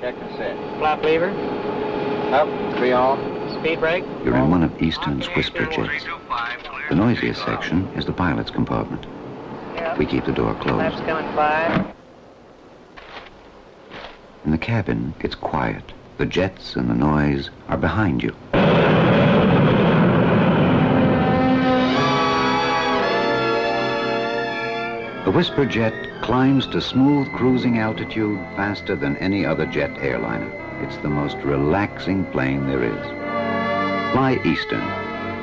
Check and set. Flap lever, Up, three off. speed brake. You're in one of Eastern's whisper jets. The noisiest section is the pilot's compartment. Yep. We keep the door closed. Flaps closed. coming five. In the cabin, it's quiet. The jets and the noise are behind you. The Whisper Jet climbs to smooth cruising altitude faster than any other jet airliner. It's the most relaxing plane there is. Fly Eastern.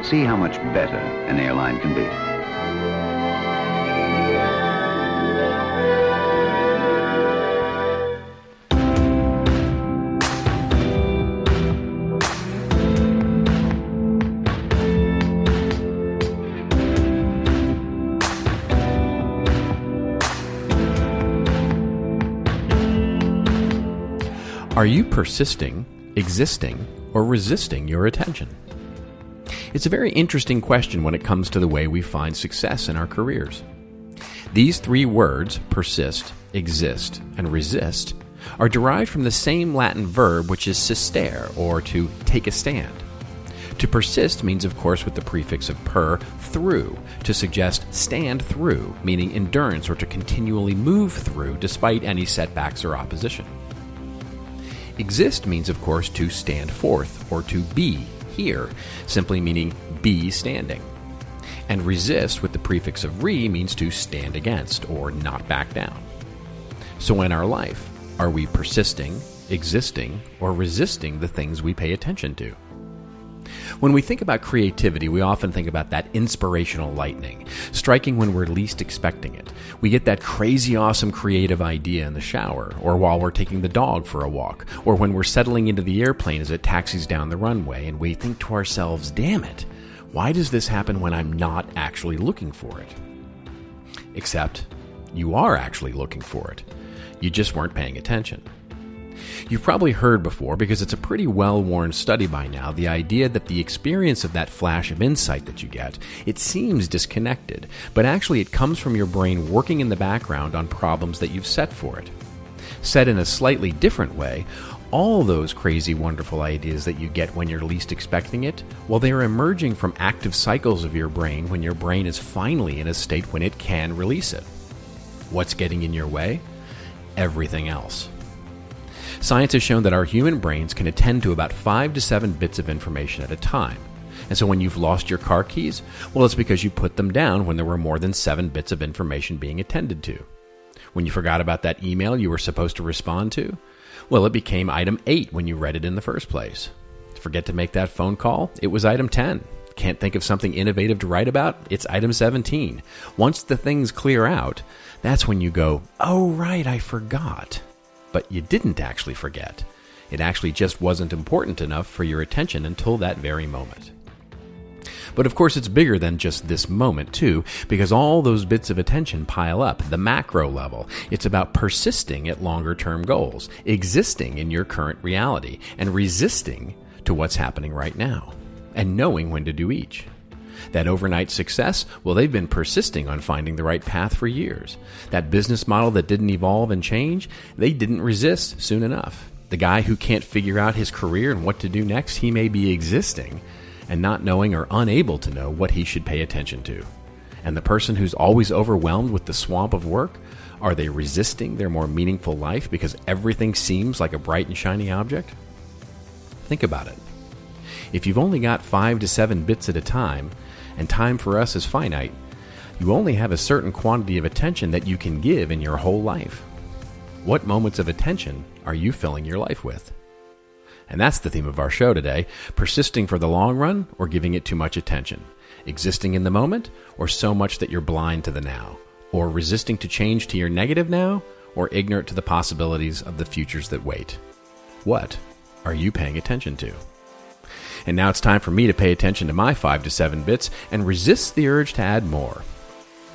See how much better an airline can be. Are you persisting, existing, or resisting your attention? It's a very interesting question when it comes to the way we find success in our careers. These three words, persist, exist, and resist, are derived from the same Latin verb which is sistere, or to take a stand. To persist means, of course, with the prefix of per, through, to suggest stand through, meaning endurance or to continually move through despite any setbacks or opposition. Exist means, of course, to stand forth or to be here, simply meaning be standing. And resist with the prefix of re means to stand against or not back down. So in our life, are we persisting, existing, or resisting the things we pay attention to? When we think about creativity, we often think about that inspirational lightning, striking when we're least expecting it. We get that crazy awesome creative idea in the shower, or while we're taking the dog for a walk, or when we're settling into the airplane as it taxis down the runway, and we think to ourselves, damn it, why does this happen when I'm not actually looking for it? Except, you are actually looking for it. You just weren't paying attention. You've probably heard before, because it's a pretty well worn study by now, the idea that the experience of that flash of insight that you get, it seems disconnected, but actually it comes from your brain working in the background on problems that you've set for it. Said in a slightly different way, all those crazy, wonderful ideas that you get when you're least expecting it, well, they are emerging from active cycles of your brain when your brain is finally in a state when it can release it. What's getting in your way? Everything else. Science has shown that our human brains can attend to about 5 to 7 bits of information at a time. And so when you've lost your car keys, well, it's because you put them down when there were more than 7 bits of information being attended to. When you forgot about that email you were supposed to respond to, well, it became item 8 when you read it in the first place. Forget to make that phone call? It was item 10. Can't think of something innovative to write about? It's item 17. Once the things clear out, that's when you go, oh, right, I forgot but you didn't actually forget. It actually just wasn't important enough for your attention until that very moment. But of course, it's bigger than just this moment, too, because all those bits of attention pile up, the macro level. It's about persisting at longer term goals, existing in your current reality, and resisting to what's happening right now, and knowing when to do each. That overnight success, well, they've been persisting on finding the right path for years. That business model that didn't evolve and change, they didn't resist soon enough. The guy who can't figure out his career and what to do next, he may be existing and not knowing or unable to know what he should pay attention to. And the person who's always overwhelmed with the swamp of work, are they resisting their more meaningful life because everything seems like a bright and shiny object? Think about it. If you've only got five to seven bits at a time, and time for us is finite, you only have a certain quantity of attention that you can give in your whole life. What moments of attention are you filling your life with? And that's the theme of our show today persisting for the long run or giving it too much attention, existing in the moment or so much that you're blind to the now, or resisting to change to your negative now or ignorant to the possibilities of the futures that wait. What are you paying attention to? And now it's time for me to pay attention to my 5 to 7 bits and resist the urge to add more.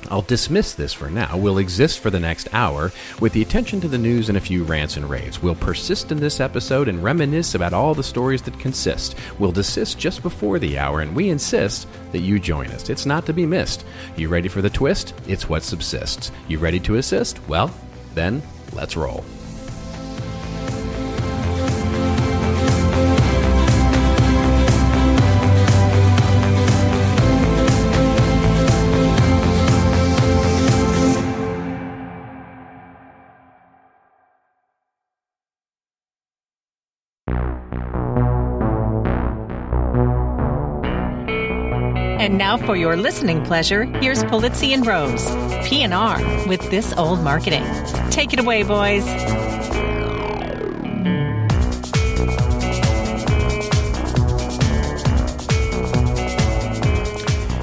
I'll dismiss this for now. We'll exist for the next hour with the attention to the news and a few rants and raves. We'll persist in this episode and reminisce about all the stories that consist. We'll desist just before the hour, and we insist that you join us. It's not to be missed. You ready for the twist? It's what subsists. You ready to assist? Well, then let's roll. And now for your listening pleasure, here's Polizzi and Rose, P&R with This Old Marketing. Take it away, boys.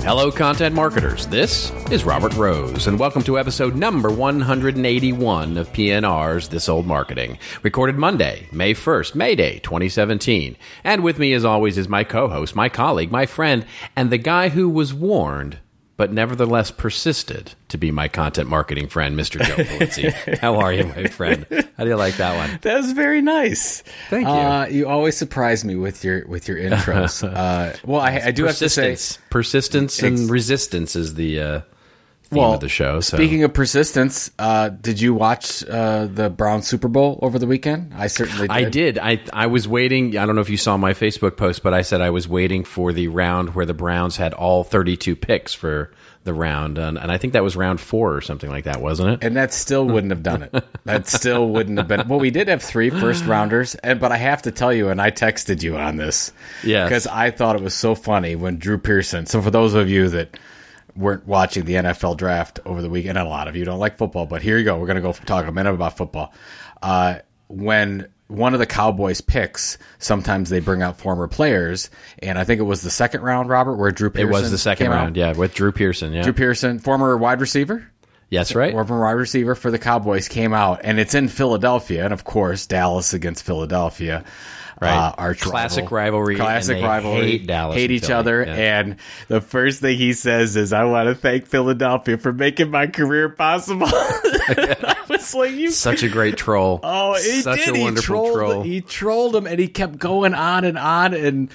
Hello, content marketers. This is Robert Rose, and welcome to episode number 181 of PNR's This Old Marketing, recorded Monday, May 1st, May Day 2017. And with me, as always, is my co host, my colleague, my friend, and the guy who was warned but nevertheless persisted to be my content marketing friend, Mr. Joe Polizzi. How are you, my friend? How do you like that one? That was very nice. Thank you. Uh, you always surprise me with your with your intros. uh, well, I, I do have to say, Persistence, persistence, and Ex- resistance is the uh, theme well, of the show. So. speaking of persistence, uh, did you watch uh, the Brown Super Bowl over the weekend? I certainly did. I did. I I was waiting. I don't know if you saw my Facebook post, but I said I was waiting for the round where the Browns had all 32 picks for the round, and, and I think that was round four or something like that, wasn't it? And that still wouldn't have done it. That still wouldn't have been. Well, we did have three first rounders, and but I have to tell you, and I texted you on this, Yes. because I thought it was so funny when Drew Pearson. So for those of you that weren't watching the NFL draft over the weekend, and a lot of you don't like football, but here you go. We're going to go talk a minute about football. Uh, when one of the Cowboys picks, sometimes they bring out former players, and I think it was the second round, Robert, where Drew It Pearson was the second came out. round, yeah, with Drew Pearson. Yeah, Drew Pearson, former wide receiver. yes, right. Former wide receiver for the Cowboys came out, and it's in Philadelphia, and of course Dallas against Philadelphia. Right. Uh, arch Classic rival. rivalry, Classic and they rivalry. hate Dallas Hate each other. yeah. And the first thing he says is, I want to thank Philadelphia for making my career possible. And I was like, you Such a great troll. Oh, he such did. a he wonderful trolled, troll. He trolled him, and he kept going on and on, and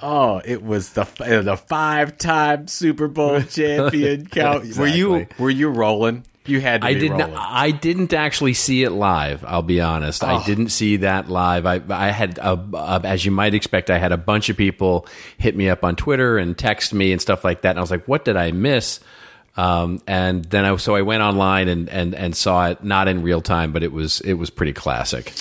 oh, it was the uh, the five time Super Bowl champion count. Were you were you rolling? You had to I didn't. I didn't actually see it live. I'll be honest. Oh. I didn't see that live. I, I had, a, a, as you might expect, I had a bunch of people hit me up on Twitter and text me and stuff like that. And I was like, "What did I miss?" Um, and then I so I went online and, and, and saw it not in real time, but it was it was pretty classic.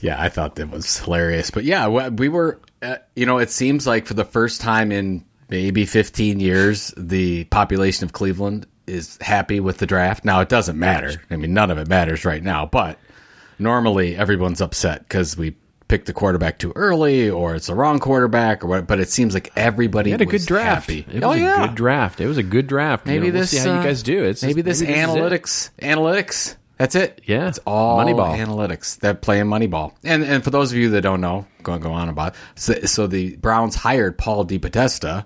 Yeah, I thought that was hilarious. But yeah, we- we were, uh, you know, it seems like for the first time in maybe 15 years, the population of Cleveland is happy with the draft. Now, it doesn't matter. I mean, none of it matters right now, but normally everyone's upset because we picked the quarterback too early or it's the wrong quarterback or what. But it seems like everybody We had a was good draft. happy. It oh, was a yeah. good draft. It was a good draft. You Maybe know, we'll this. see how uh, you guys do. It's maybe this is it. analytics. Analytics. That's it. Yeah. it's all Moneyball. analytics. That play in Moneyball. And and for those of you that don't know, go go on about. So, so the Browns hired Paul DePodesta,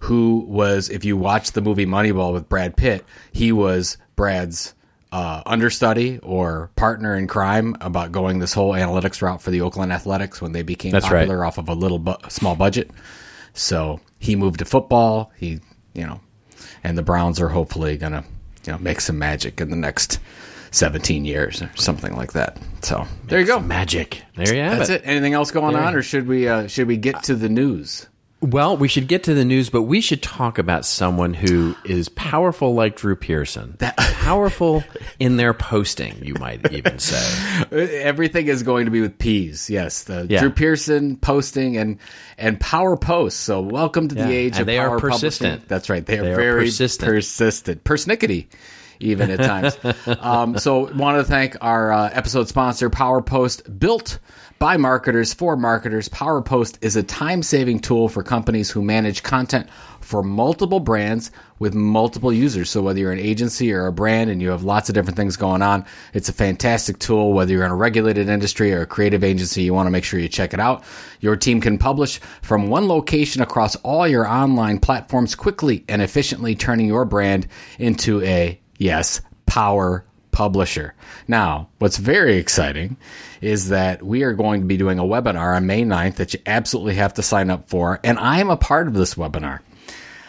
who was, if you watch the movie Moneyball with Brad Pitt, he was Brad's uh, understudy or partner in crime about going this whole analytics route for the Oakland Athletics when they became That's right. popular off of a little bu- small budget. So he moved to football. He, you know, and the Browns are hopefully gonna, you know, make some magic in the next seventeen years or something like that. So there you go. Magic. There you have That's it. it. Anything else going There. on, or should we uh, should we get to the news? Well, we should get to the news, but we should talk about someone who is powerful like Drew Pearson. That- powerful in their posting, you might even say. Everything is going to be with P's. Yes, the Yeah. Drew Pearson posting and and power posts. So welcome to Yeah. the age And of they are persistent. publishing. That's right. They are They are very persistent. persistent. Persnickety. Even at times. um, so, wanted to thank our uh, episode sponsor, PowerPost, built by marketers for marketers. PowerPost is a time saving tool for companies who manage content for multiple brands with multiple users. So whether you're an agency or a brand and you have lots of different things going on, it's a fantastic tool. Whether you're in a regulated industry or a creative agency, you want to make sure you check it out. Your team can publish from one location across all your online platforms quickly and efficiently, turning your brand into a, yes, power publisher. Now, what's very exciting is that we are going to be doing a webinar on May 9th that you absolutely have to sign up for, and I am a part of this webinar.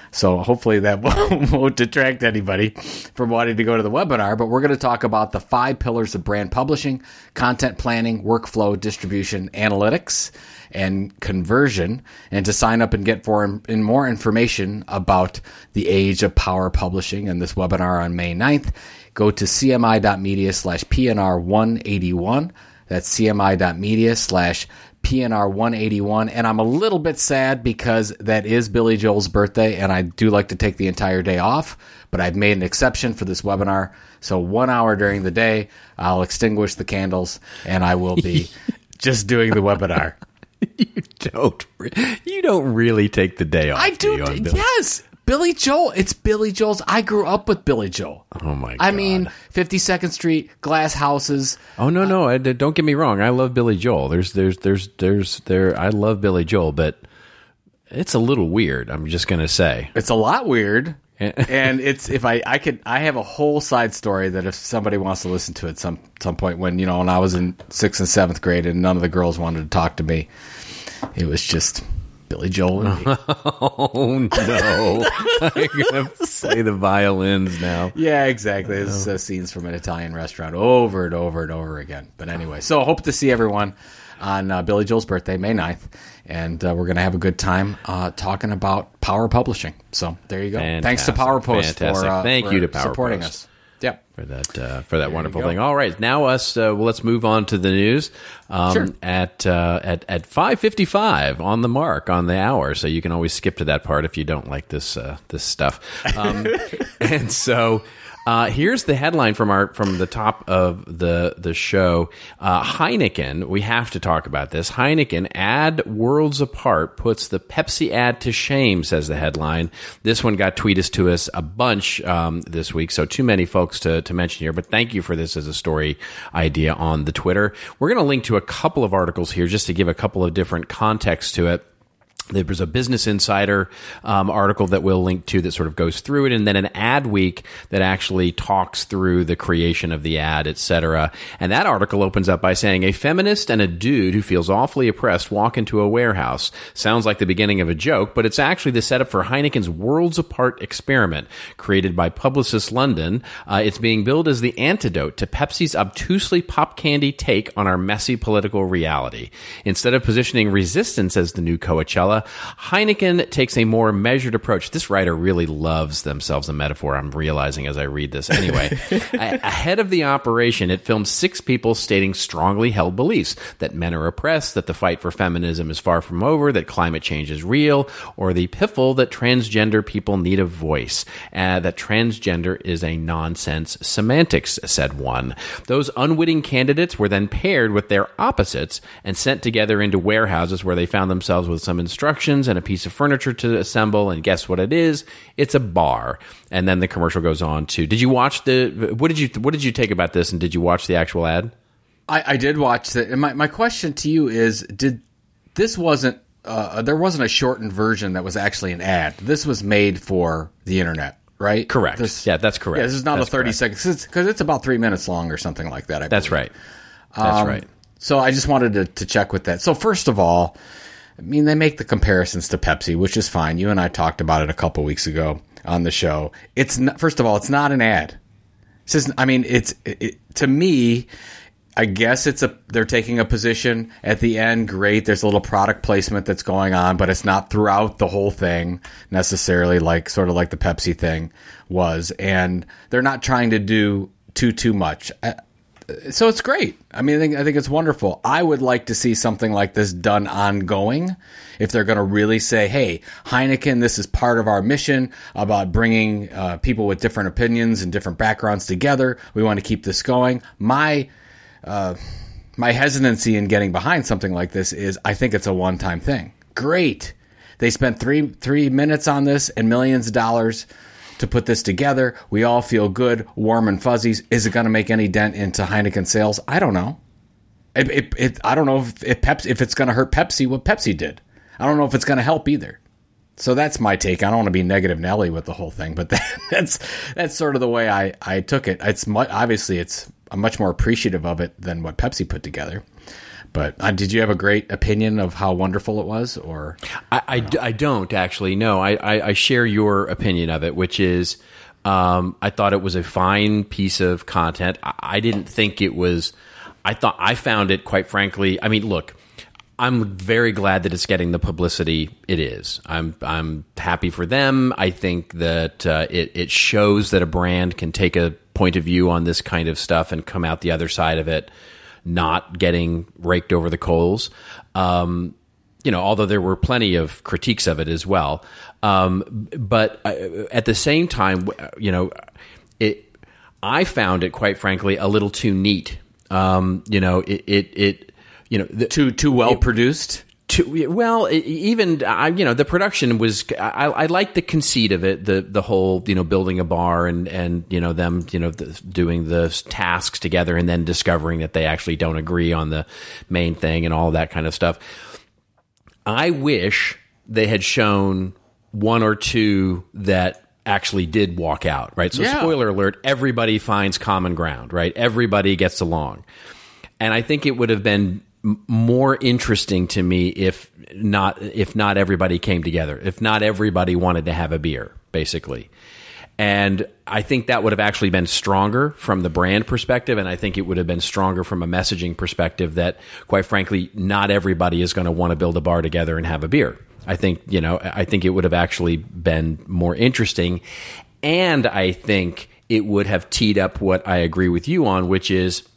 So hopefully that won't, detract anybody from wanting to go to the webinar. But we're going to talk about the five pillars of brand publishing, content planning, workflow, distribution, analytics, and conversion. And to sign up and get for in more information about the age of power publishing and this webinar on May 9th, go to cmi.media slash PNR 181. That's cmi.media slash PNR 181. And I'm a little bit sad because that is Billy Joel's birthday, and I do like to take the entire day off, but I've made an exception for this webinar. So, one hour during the day, I'll extinguish the candles and I will be just doing the webinar. you don't. re- You don't really take the day off. I do. on Bill- yes. Billy Joel. It's Billy Joel's. I grew up with Billy Joel. Oh my! God. I mean, 52nd Street, glass houses. Oh no, no! Uh, I, don't get me wrong. I love Billy Joel. There's, there's, there's, there's, there. I love Billy Joel, but it's a little weird. I'm just gonna say. It's a lot weird. and it's if I I could I have a whole side story that if somebody wants to listen to at some some point when you know when I was in sixth and seventh grade and none of the girls wanted to talk to me, it was just Billy Joel and me. Oh no! I'm gonna play the violins now. Yeah, exactly. It's uh, scenes from an Italian restaurant over and over and over again. But anyway, so hope to see everyone on uh, Billy Joel's birthday, May 9th. And uh, we're going to have a good time uh, talking about Power Publishing. So there you go. Thanks to Fantastic. PowerPost Fantastic. for, uh, Thank for you to Powerpost for supporting PowerPost. us. Yep. for that uh, for that wonderful thing. All right, now us. Uh, well, let's move on to the news. Um, Sure. At uh, at at five fifty five on the mark on the hour, so you can always skip to that part if you don't like this uh, this stuff. Um, and so. Uh, here's the headline from our from the top of the the show. Uh, Heineken. We have to talk about this. Heineken ad worlds apart puts the Pepsi ad to shame. Says the headline. This one got tweeted to us a bunch um, this week, so too many folks to to mention here. But thank you for this as a story idea on the Twitter. We're going to link to a couple of articles here just to give a couple of different contexts to it. There was a Business Insider um, article that we'll link to that sort of goes through it, and then an Adweek that actually talks through the creation of the ad, etc. And that article opens up by saying a feminist and a dude who feels awfully oppressed walk into a warehouse. Sounds like the beginning of a joke, but it's actually the setup for Heineken's Worlds Apart experiment created by Publicis London. Uh, it's being billed as the antidote to Pepsi's obtusely pop candy take on our messy political reality. Instead of positioning resistance as the new Coachella, Heineken takes a more measured approach. This writer really loves themselves a metaphor, I'm realizing as I read this. Anyway, ahead of the operation, it filmed six people stating strongly held beliefs that men are oppressed, that the fight for feminism is far from over, that climate change is real, or the piffle that transgender people need a voice, uh, that transgender is a nonsense semantics, said one. Those unwitting candidates were then paired with their opposites and sent together into warehouses where they found themselves with some instructions and a piece of furniture to assemble. And guess what it is? It's a bar. And then the commercial goes on to. Did you watch the? What did you What did you take about this? And did you watch the actual ad? I, I did watch that. And my, my question to you is did this wasn't, uh, there wasn't a shortened version that was actually an ad. This was made for the internet, right? Correct. This, yeah, that's correct. Yeah, this is not That's a 30 correct. seconds because it's about three minutes long or something like that. I That's believe. right. That's Um, right. So I just wanted to, to check with that. So first of all, I mean, they make the comparisons to Pepsi, which is fine. You and I talked about it a couple weeks ago on the show. It's not, first of all, it's not an ad. Just, I mean, it's it, to me. I guess it's a they're taking a position at the end. Great, there's a little product placement that's going on, but it's not throughout the whole thing necessarily, like sort of like the Pepsi thing was. And they're not trying to do too too much. I, so it's great. I mean, I think, I think it's wonderful. I would like to see something like this done ongoing. If they're going to really say, "Hey, Heineken, this is part of our mission about bringing uh, people with different opinions and different backgrounds together. We want to keep this going." My uh, my hesitancy in getting behind something like this is, I think it's a one time thing. Great. They spent three three minutes on this and millions of dollars to put this together. We all feel good, warm and fuzzies. Is it going to make any dent into Heineken sales? I don't know. It, it, it, I don't know if Pepsi, if it's going to hurt Pepsi what Pepsi did. I don't know if it's going to help either. So that's my take. I don't want to be negative Nelly with the whole thing, but that, that's that's sort of the way I, I took it. It's obviously it's I'm much more appreciative of it than what Pepsi put together. But uh, did you have a great opinion of how wonderful it was, or I, I, I don't actually. No, I, I, I share your opinion of it, which is um, I thought it was a fine piece of content. I, I didn't think it was. I thought I found it quite frankly. I mean, look. I'm very glad that it's getting the publicity it is. I'm I'm happy for them. I think that uh, it it shows that a brand can take a point of view on this kind of stuff and come out the other side of it not getting raked over the coals. Um, you know, although there were plenty of critiques of it as well. Um, but uh, at the same time, you know, it. I found it quite frankly a little too neat. Um, you know, it, it, it you know, the, Too too well produced. To, well, even I, you know, the production was. I, I like the conceit of it, the the whole you know building a bar and and you know them you know the, doing the tasks together and then discovering that they actually don't agree on the main thing and all that kind of stuff. I wish they had shown one or two that actually did walk out, right? So, Yeah. spoiler alert, everybody finds common ground, right? Everybody gets along. And I think it would have been more interesting to me if not if not everybody came together, if not everybody wanted to have a beer, basically. And I think that would have actually been stronger from the brand perspective. And I think it would have been stronger from a messaging perspective that, quite frankly, not everybody is going to want to build a bar together and have a beer. I think, you know, I think it would have actually been more interesting. And I think it would have teed up what I agree with you on, which is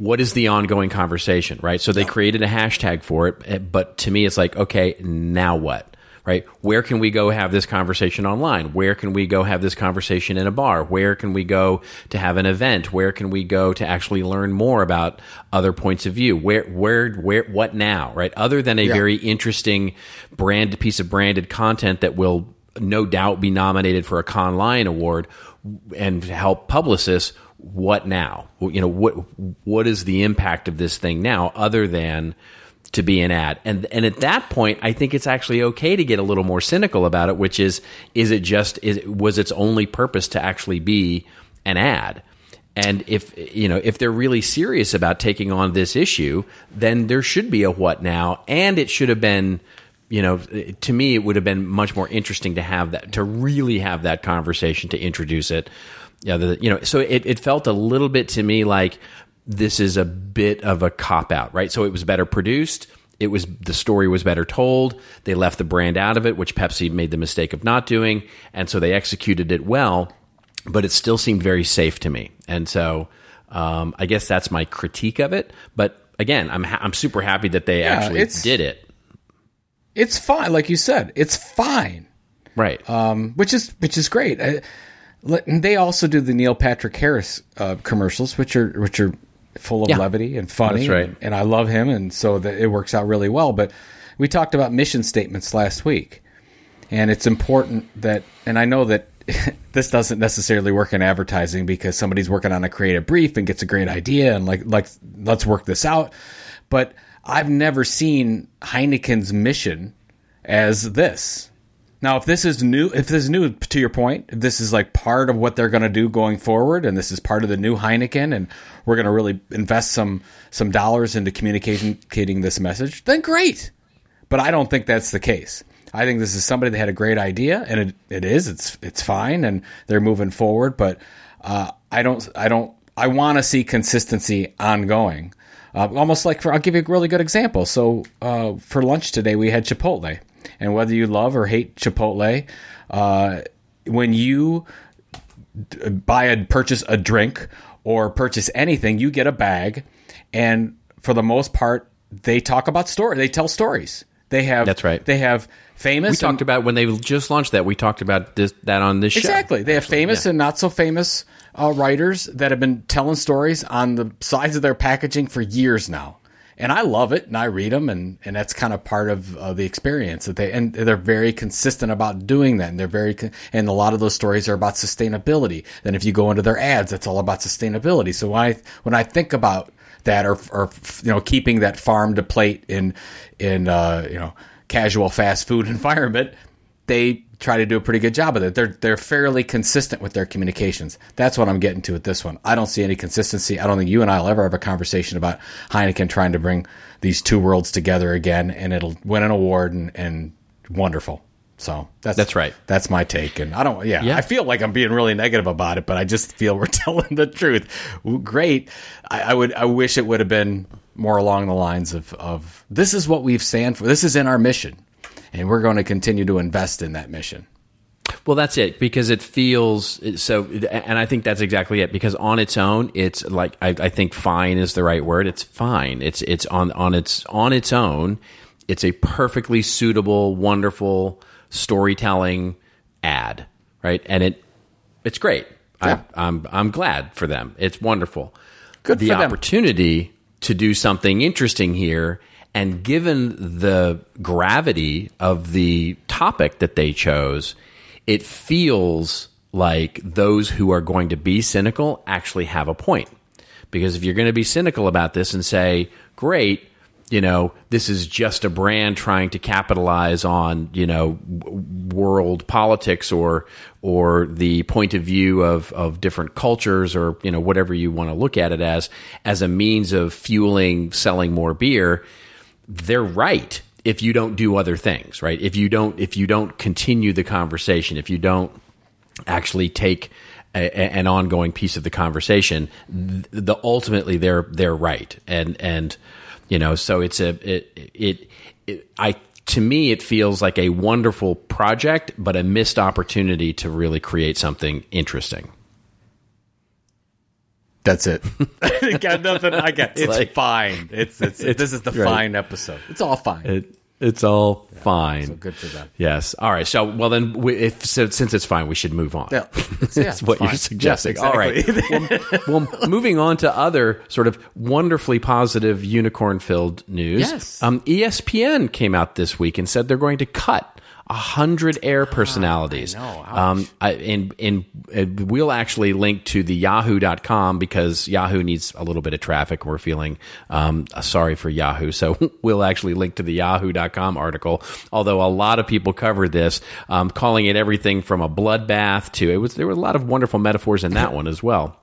what is the ongoing conversation, right? So they created a hashtag for it, eh, but to me, it's like, okay, now what? Right? Where can we go have this conversation online? Where can we go have this conversation in a bar? Where can we go to have an event? Where can we go to actually learn more about other points of view? Where, where, where, what now? Right? Other than a very interesting brand piece of branded content that will no doubt be nominated for a Cannes Lion Award and help Publicis. What now? You know what? What is the impact of this thing now, other than to be an ad? And and at that point, I think it's actually okay to get a little more cynical about it. Which is, is it just is was its only purpose to actually be an ad? And if you know if they're really serious about taking on this issue, then there should be a what now, and it should have been you know, to me, it would have been much more interesting to have that, to really have that conversation to introduce it. Yeah, the, you know, so it, it felt a little bit to me like this is a bit of a cop out, right? So it was better produced. It was the story was better told. They left the brand out of it, which Pepsi made the mistake of not doing, and so they executed it well. But it still seemed very safe to me, and so um, I guess that's my critique of it. But again, I'm ha- I'm super happy that they actually did it. It's fine, like you said. It's fine. Right. um, which is which is great. And they also do the Neil Patrick Harris uh, commercials, which are which are full of Yeah. levity and funny. That's right. And, and I love him, and so that it works out really well. But we talked about mission statements last week, and it's important that, and I know that. this doesn't necessarily work in advertising because somebody's working on a creative brief and gets a great idea and like like let's work this out. But I've never seen Heineken's mission as this. Now, if this is new, if this is new to your point, if this is like part of what they're going to do going forward, and this is part of the new Heineken, and we're going to really invest some some dollars into communicating this message, then great. But I don't think that's the case. I think this is somebody that had a great idea, and it, it is. It's it's fine, and they're moving forward. But uh, I don't I don't I want to see consistency ongoing. Uh, almost like for I'll give you a really good example. So uh, for lunch today we had Chipotle, and whether you love or hate Chipotle, uh, when you buy a purchase a drink or purchase anything, you get a bag, and for the most part, they talk about story. They tell stories. They have That's right. They have famous. we talked and- about when they just launched that. We talked about this that on this show. Exactly. They have famous and not so famous uh, writers that have been telling stories on the sides of their packaging for years now. And I love it, and I read them, and, and that's kind of part of uh, the experience that they and they're very consistent about doing that, and they're very and a lot of those stories are about sustainability. Then if you go into their ads, it's all about sustainability. So when I when I think about that, or or you know keeping that farm to plate in in uh, you know casual fast food environment, they try to do a pretty good job of it. They're they're fairly consistent with their communications. That's what I'm getting to with this one. I don't see any consistency. I don't think you and I will ever have a conversation about Heineken trying to bring these two worlds together again, and it'll win an award and, and wonderful. So that's That's right. That's my take, and I don't. Yeah, Yeah. I feel like I'm being really negative about it, but I just feel we're telling the truth. Great. I, I would. I wish it would have been more along the lines of of this is what we've stand for. This is in our mission, and we're going to continue to invest in that mission. Well, that's it because it feels so, and I think that's exactly it. Because on its own, it's like I, I think fine is the right word. It's fine. It's it's on on its on its own. It's a perfectly suitable, wonderful storytelling ad, right? And it it's great. Yeah. I, I'm I'm glad for them. It's wonderful. Good the for them. The opportunity to do something interesting here, and given the gravity of the topic that they chose, it feels like those who are going to be cynical actually have a point. Because if you're going to be cynical about this and say, "Great," you know, this is just a brand trying to capitalize on, you know, world politics or or the point of view of of different cultures or, you know, whatever you want to look at it as as a means of fueling selling more beer, they're right if you don't do other things, right? If you don't if you don't continue the conversation, if you don't actually take a, an ongoing piece of the conversation, th- the ultimately they're they're right, and and you know, so it's a it it, it I to me it feels like a wonderful project, but a missed opportunity to really create something interesting. That's it. Got nothing. I got. It's like- fine. It's, it's this is the right. fine episode. It's all fine. It it's all fine. so good for them. Yes. All right. So well then, we, if so, since it's fine, we should move on. Yeah, it's, yeah, That's what fine. you're suggesting. Yes, All right. well, well, moving on to other sort of wonderfully positive unicorn-filled news. Yes. Um, ESPN came out this week and said they're going to cut a hundred air personalities. know. Ouch. Um, I, and, and uh, we'll actually link to the yahoo.com because Yahoo needs a little bit of traffic. We're feeling um, sorry for Yahoo. So we'll actually link to the yahoo.com article. Although a lot of people covered this, um, calling it everything from a bloodbath to it was, there were a lot of wonderful metaphors in that one as well.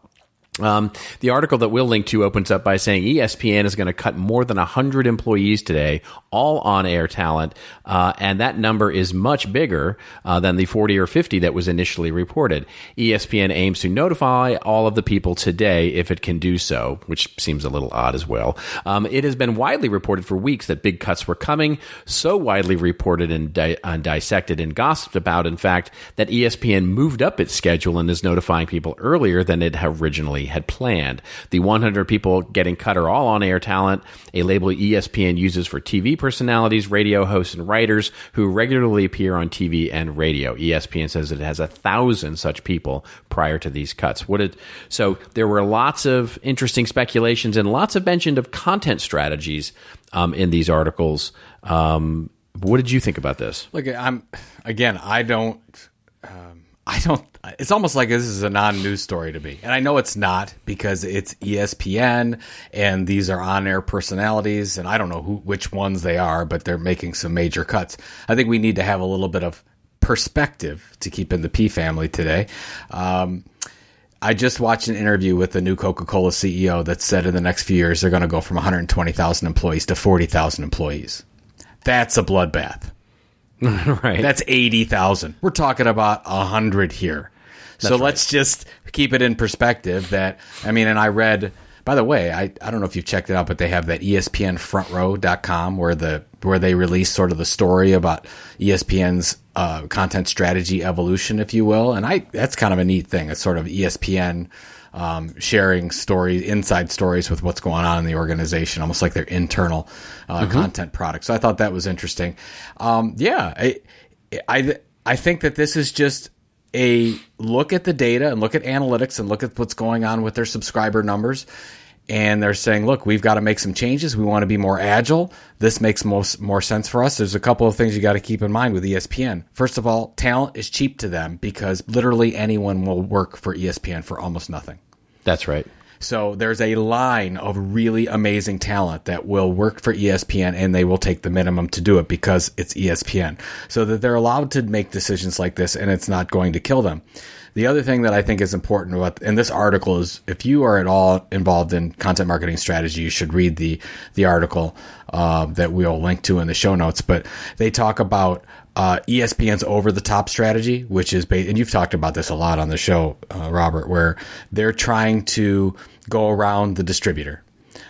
Um, the article that we'll link to opens up by saying ESPN is going to cut more than 100 employees today, all on air talent, uh, and that number is much bigger uh, than the 40 or 50 that was initially reported. ESPN aims to notify all of the people today if it can do so, which seems a little odd as well. Um, it has been widely reported for weeks that big cuts were coming, so widely reported and, di- and dissected and gossiped about, in fact, that ESPN moved up its schedule and is notifying people earlier than it originally had planned. The 100 people getting cut are all on air talent, a label ESPN uses for TV personalities, radio hosts, and writers who regularly appear on TV and radio. ESPN says it has a thousand such people prior to these cuts. What it, so there were lots of interesting speculations and lots of mention of content strategies um, in these articles. Um, what did you think about this? Look, I'm again. I don't. Um, I don't. It's almost like this is a non-news story to me, and I know it's not because it's ESPN and these are on-air personalities, and I don't know who which ones they are, but they're making some major cuts. I think we need to have a little bit of perspective to keep in the P family today. Um, I just watched an interview with the new Coca-Cola CEO that said in the next few years they're going to go from 120,000 employees to 40,000 employees. That's a bloodbath. right. That's 80,000. We're talking about 100 here. So let's just keep it in perspective that, I mean, and I read, by the way, I, I don't know if you've checked it out, but they have that E ESPN frontrow.com where the, where they release sort of the story about ESPN's, uh, content strategy evolution, if you will. And I, that's kind of a neat thing. It's sort of ESPN, um, sharing stories, inside stories with what's going on in the organization, almost like their internal uh, content product. So I thought that was interesting. Um, yeah, I, I, I think that this is just a look at the data and look at analytics and look at what's going on with their subscriber numbers. And they're saying, look, we've got to make some changes. We want to be more agile. This makes most more sense for us. There's a couple of things you got to keep in mind with ESPN. First of all, talent is cheap to them because literally anyone will work for ESPN for almost nothing. That's right. So there's a line of really amazing talent that will work for ESPN and they will take the minimum to do it because it's ESPN. So that they're allowed to make decisions like this and it's not going to kill them. The other thing that I think is important about in this article is if you are at all involved in content marketing strategy, you should read the the article uh, that we'll link to in the show notes. But they talk about uh, ESPN's over the top strategy, which is based, and you've talked about this a lot on the show, uh, Robert, where they're trying to go around the distributor.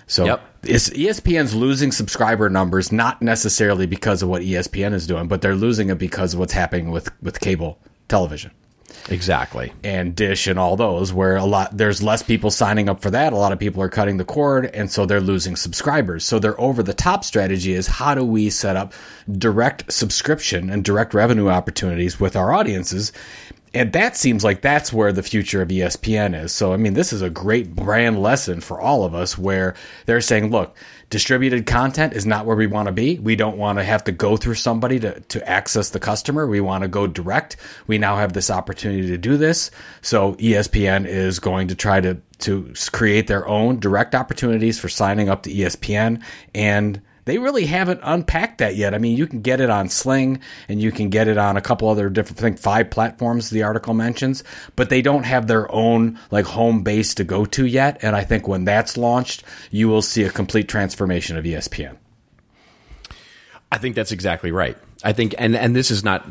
So Yep. it's ESPN's losing subscriber numbers, not necessarily because of what ESPN is doing, but they're losing it because of what's happening with with cable television Exactly. and Dish and all those, where a lot there's less people signing up for that. A lot of people are cutting the cord, and so they're losing subscribers. So their over the top strategy is how do we set up direct subscription and direct revenue opportunities with our audiences. And that seems like that's where the future of ESPN is. So, I mean, this is a great brand lesson for all of us where they're saying, look, distributed content is not where we want to be. We don't want to have to go through somebody to, to access the customer. We want to go direct. We now have this opportunity to do this. So ESPN is going to try to, to create their own direct opportunities for signing up to ESPN. And they really haven't unpacked that yet. I mean, you can get it on Sling and you can get it on a couple other different, I think five platforms the article mentions, but they don't have their own like home base to go to yet. And I think when that's launched, you will see a complete transformation of ESPN. I think that's exactly right. I think, and and this is not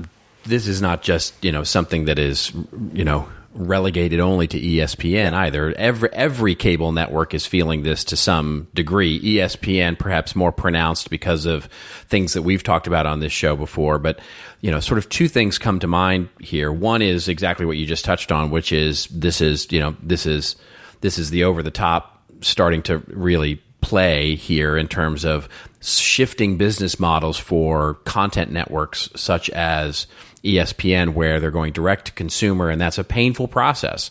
this is not just you know something that is you know relegated only to ESPN either. Every every cable network is feeling this to some degree. ESPN perhaps more pronounced because of things that we've talked about on this show before. But you know, sort of two things come to mind here. One is exactly what you just touched on, which is this is you know this is this is the over the top starting to really play here in terms of shifting business models for content networks such as ESPN, where they're going direct to consumer, and that's a painful process.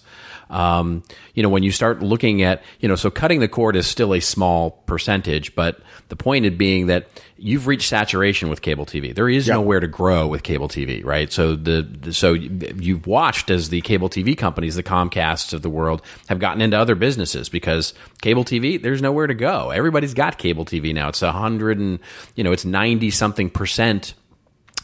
Um, you know, when you start looking at, you know, so cutting the cord is still a small percentage, but the point of being that you've reached saturation with cable TV. There is nowhere to grow with cable TV, right? So the, the so you've watched as the cable TV companies, the Comcasts of the world, have gotten into other businesses because cable TV, there's nowhere to go. Everybody's got cable TV now. It's a hundred and you know, it's ninety something percent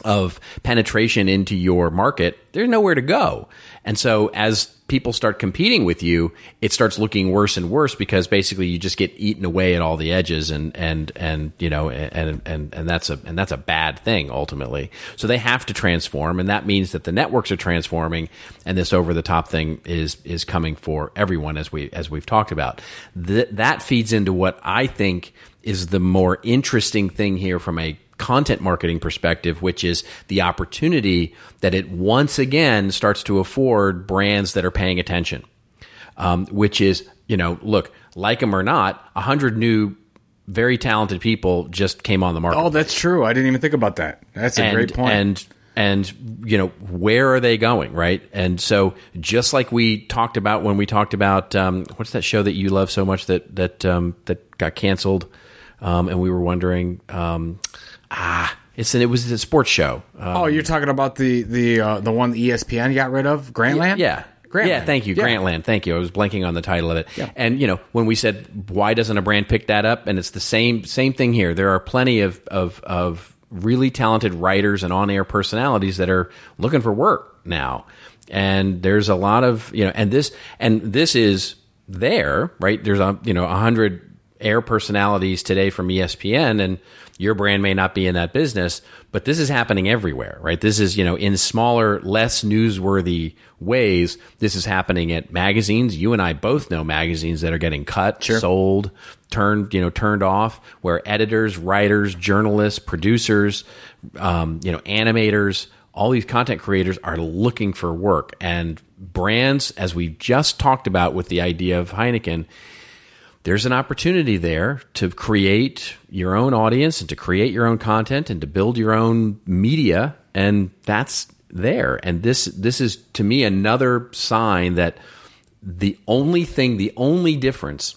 of penetration into your market, there's nowhere to go. And so as people start competing with you, it starts looking worse and worse because basically you just get eaten away at all the edges and and and you know and and and that's a and that's a bad thing ultimately. So they have to transform and that means that the networks are transforming and this over the top thing is is coming for everyone as we as we've talked about. Th- that feeds into what I think is the more interesting thing here from a content marketing perspective, which is the opportunity that it once again starts to afford brands that are paying attention. Um, which is, you know, look, like them or not, a hundred new, very talented people just came on the market. Oh, that's true. I didn't even think about that. That's a and, great point. And and you know where are they going, right? And so just like we talked about when we talked about um, what's that show that you love so much that that um, that got canceled, um, and we were wondering. Ah, it's an, it was a sports show. Um, oh, you're talking about the the uh, the one ESPN got rid of, Grantland. Yeah. Grantland. Yeah, thank you, Yeah. Grantland. Thank you. I was blanking on the title of it. And you know, when we said why doesn't a brand pick that up, and it's the same same thing here. There are plenty of of, of really talented writers and on air personalities that are looking for work now, and there's a lot of you know, and this and this is there, right? There's a you know a hundred air personalities today from ESPN and your brand may not be in that business, but this is happening everywhere, right? This is, you know, in smaller, less newsworthy ways. This is happening at magazines. You and I both know magazines that are getting cut, sold, turned, you know, turned off, where editors, writers, journalists, producers, um, you know, animators, all these content creators are looking for work. And brands, as we just talked about with the idea of Heineken, there's an opportunity there to create your own audience and to create your own content and to build your own media and that's there and this this is to me another sign that the only thing the only difference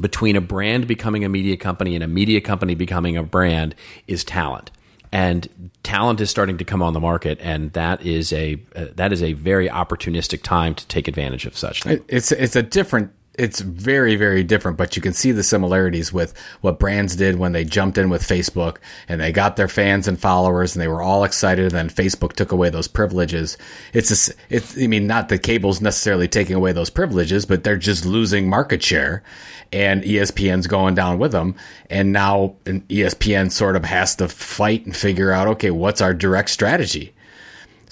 between a brand becoming a media company and a media company becoming a brand is talent and talent is starting to come on the market and that is a uh, that is a very opportunistic time to take advantage of such things. It's it's a different. It's very very different, but you can see the similarities with what brands did when they jumped in with Facebook and they got their fans and followers and they were all excited. And then Facebook took away those privileges. It's a, it's I mean not the cable's necessarily taking away those privileges, but they're just losing market share, and ESPN's going down with them. And now ESPN sort of has to fight and figure out okay what's our direct strategy.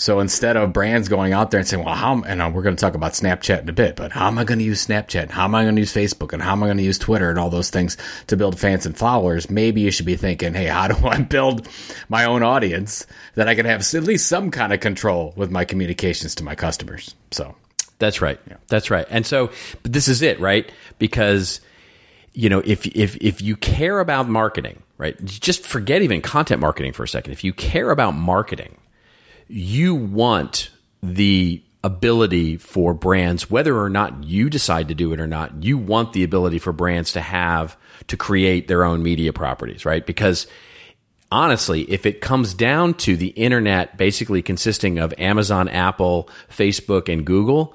So instead of brands going out there and saying, well, how, and uh, we're going to talk about Snapchat in a bit, but how am I going to use Snapchat? How am I going to use Facebook? And how am I going to use Twitter and all those things to build fans and followers? Maybe you should be thinking, hey, how do I build my own audience that I can have at least some kind of control with my communications to my customers? So That's right. Yeah. That's right. And so, but this is it, right? Because you know, if if if you care about marketing, right? Just forget even content marketing for a second. If you care about marketing, you want the ability for brands whether or not you decide to do it or not you want the ability for brands to have to create their own media properties right because honestly, if it comes down to the internet basically consisting of Amazon, Apple, Facebook, and Google,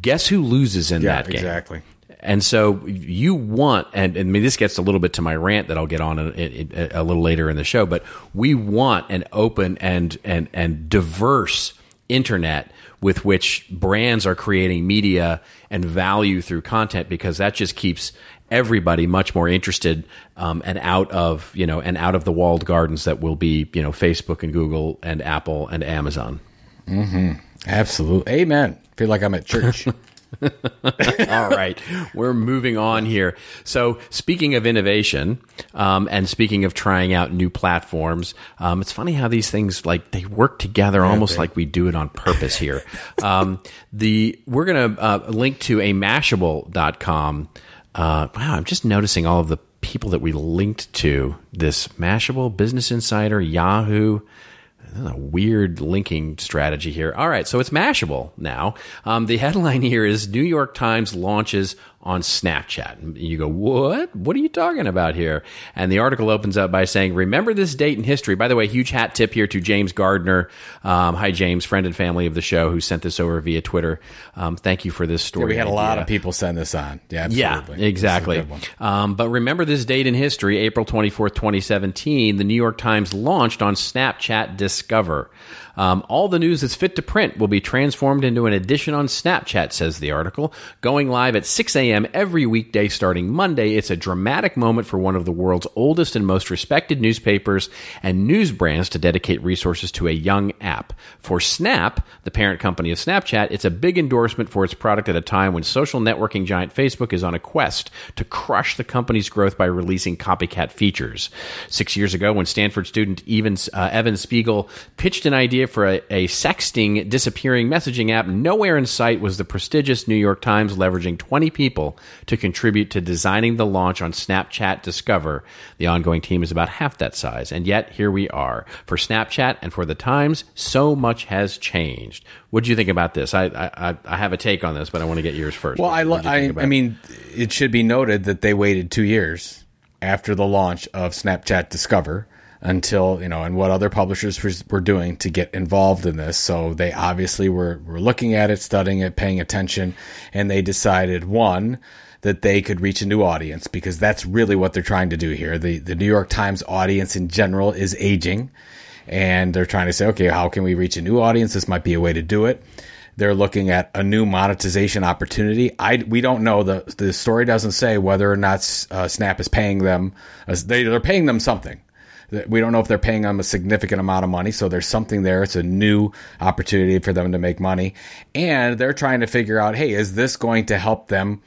guess who loses in that game? exactly. And so you want, and, and I mean, this gets a little bit to my rant that I'll get on a, a, a little later in the show, but we want an open and, and, and diverse internet with which brands are creating media and value through content because that just keeps everybody much more interested um, and out of you know and out of the walled gardens that will be you know Facebook and Google and Apple and Amazon. Absolutely. Amen. Feel like I'm at church. All right, we're moving on here. So, speaking of innovation, um, and speaking of trying out new platforms, um, it's funny how these things like they work together, almost like we do it on purpose here. um, the we're going to uh, link to a Mashable.com. Uh, wow, I'm just noticing all of the people that we linked to this Mashable, Business Insider, Yahoo. A weird linking strategy here. All right, so it's Mashable now. Um, the headline here is New York Times launches on Snapchat. And you go, what? What are you talking about here? And the article opens up by saying, remember this date in history. By the way, huge hat tip here to James Gardner. Um, hi, James, friend and family of the show who sent this over via Twitter. Um, thank you for this story. we had a lot of people send this on. Yeah, Yeah, absolutely. A exactly. Um, but remember this date in history, April 24th, 2017, the New York Times launched on Snapchat Discover. Um, all the news that's fit to print will be transformed into an edition on Snapchat, says the article. Going live at 6 a.m. every weekday starting Monday, it's a dramatic moment for one of the world's oldest and most respected newspapers and news brands to dedicate resources to a young app. For Snap, the parent company of Snapchat, it's a big endorsement for its product at a time when social networking giant Facebook is on a quest to crush the company's growth by releasing copycat features. Six years ago, when Stanford student Evan, uh, Evan Spiegel pitched an idea for a, a sexting disappearing messaging app, nowhere in sight was the prestigious New York Times leveraging 20 people to contribute to designing the launch on Snapchat Discover. The ongoing team is about half that size, and yet here we are. For Snapchat and for the Times, so much has changed. What do you think about this? I, I I have a take on this, but I want to get yours first. Well, I, lo- What do you I, I mean, it should be noted that they waited two years after the launch of Snapchat Discover until you know, and what other publishers were doing to get involved in this. So they obviously were were looking at it, studying it, paying attention, and they decided one that they could reach a new audience because that's really what they're trying to do here. The the New York Times audience in general is aging, and they're trying to say, okay, how can we reach a new audience? This might be a way to do it. They're looking at a new monetization opportunity. I we don't know the the story doesn't say whether or not uh, Snap is paying them. Uh, they they're paying them something. We don't know if they're paying them a significant amount of money. So there's something there. It's a new opportunity for them to make money, and they're trying to figure out, hey, is this going to help them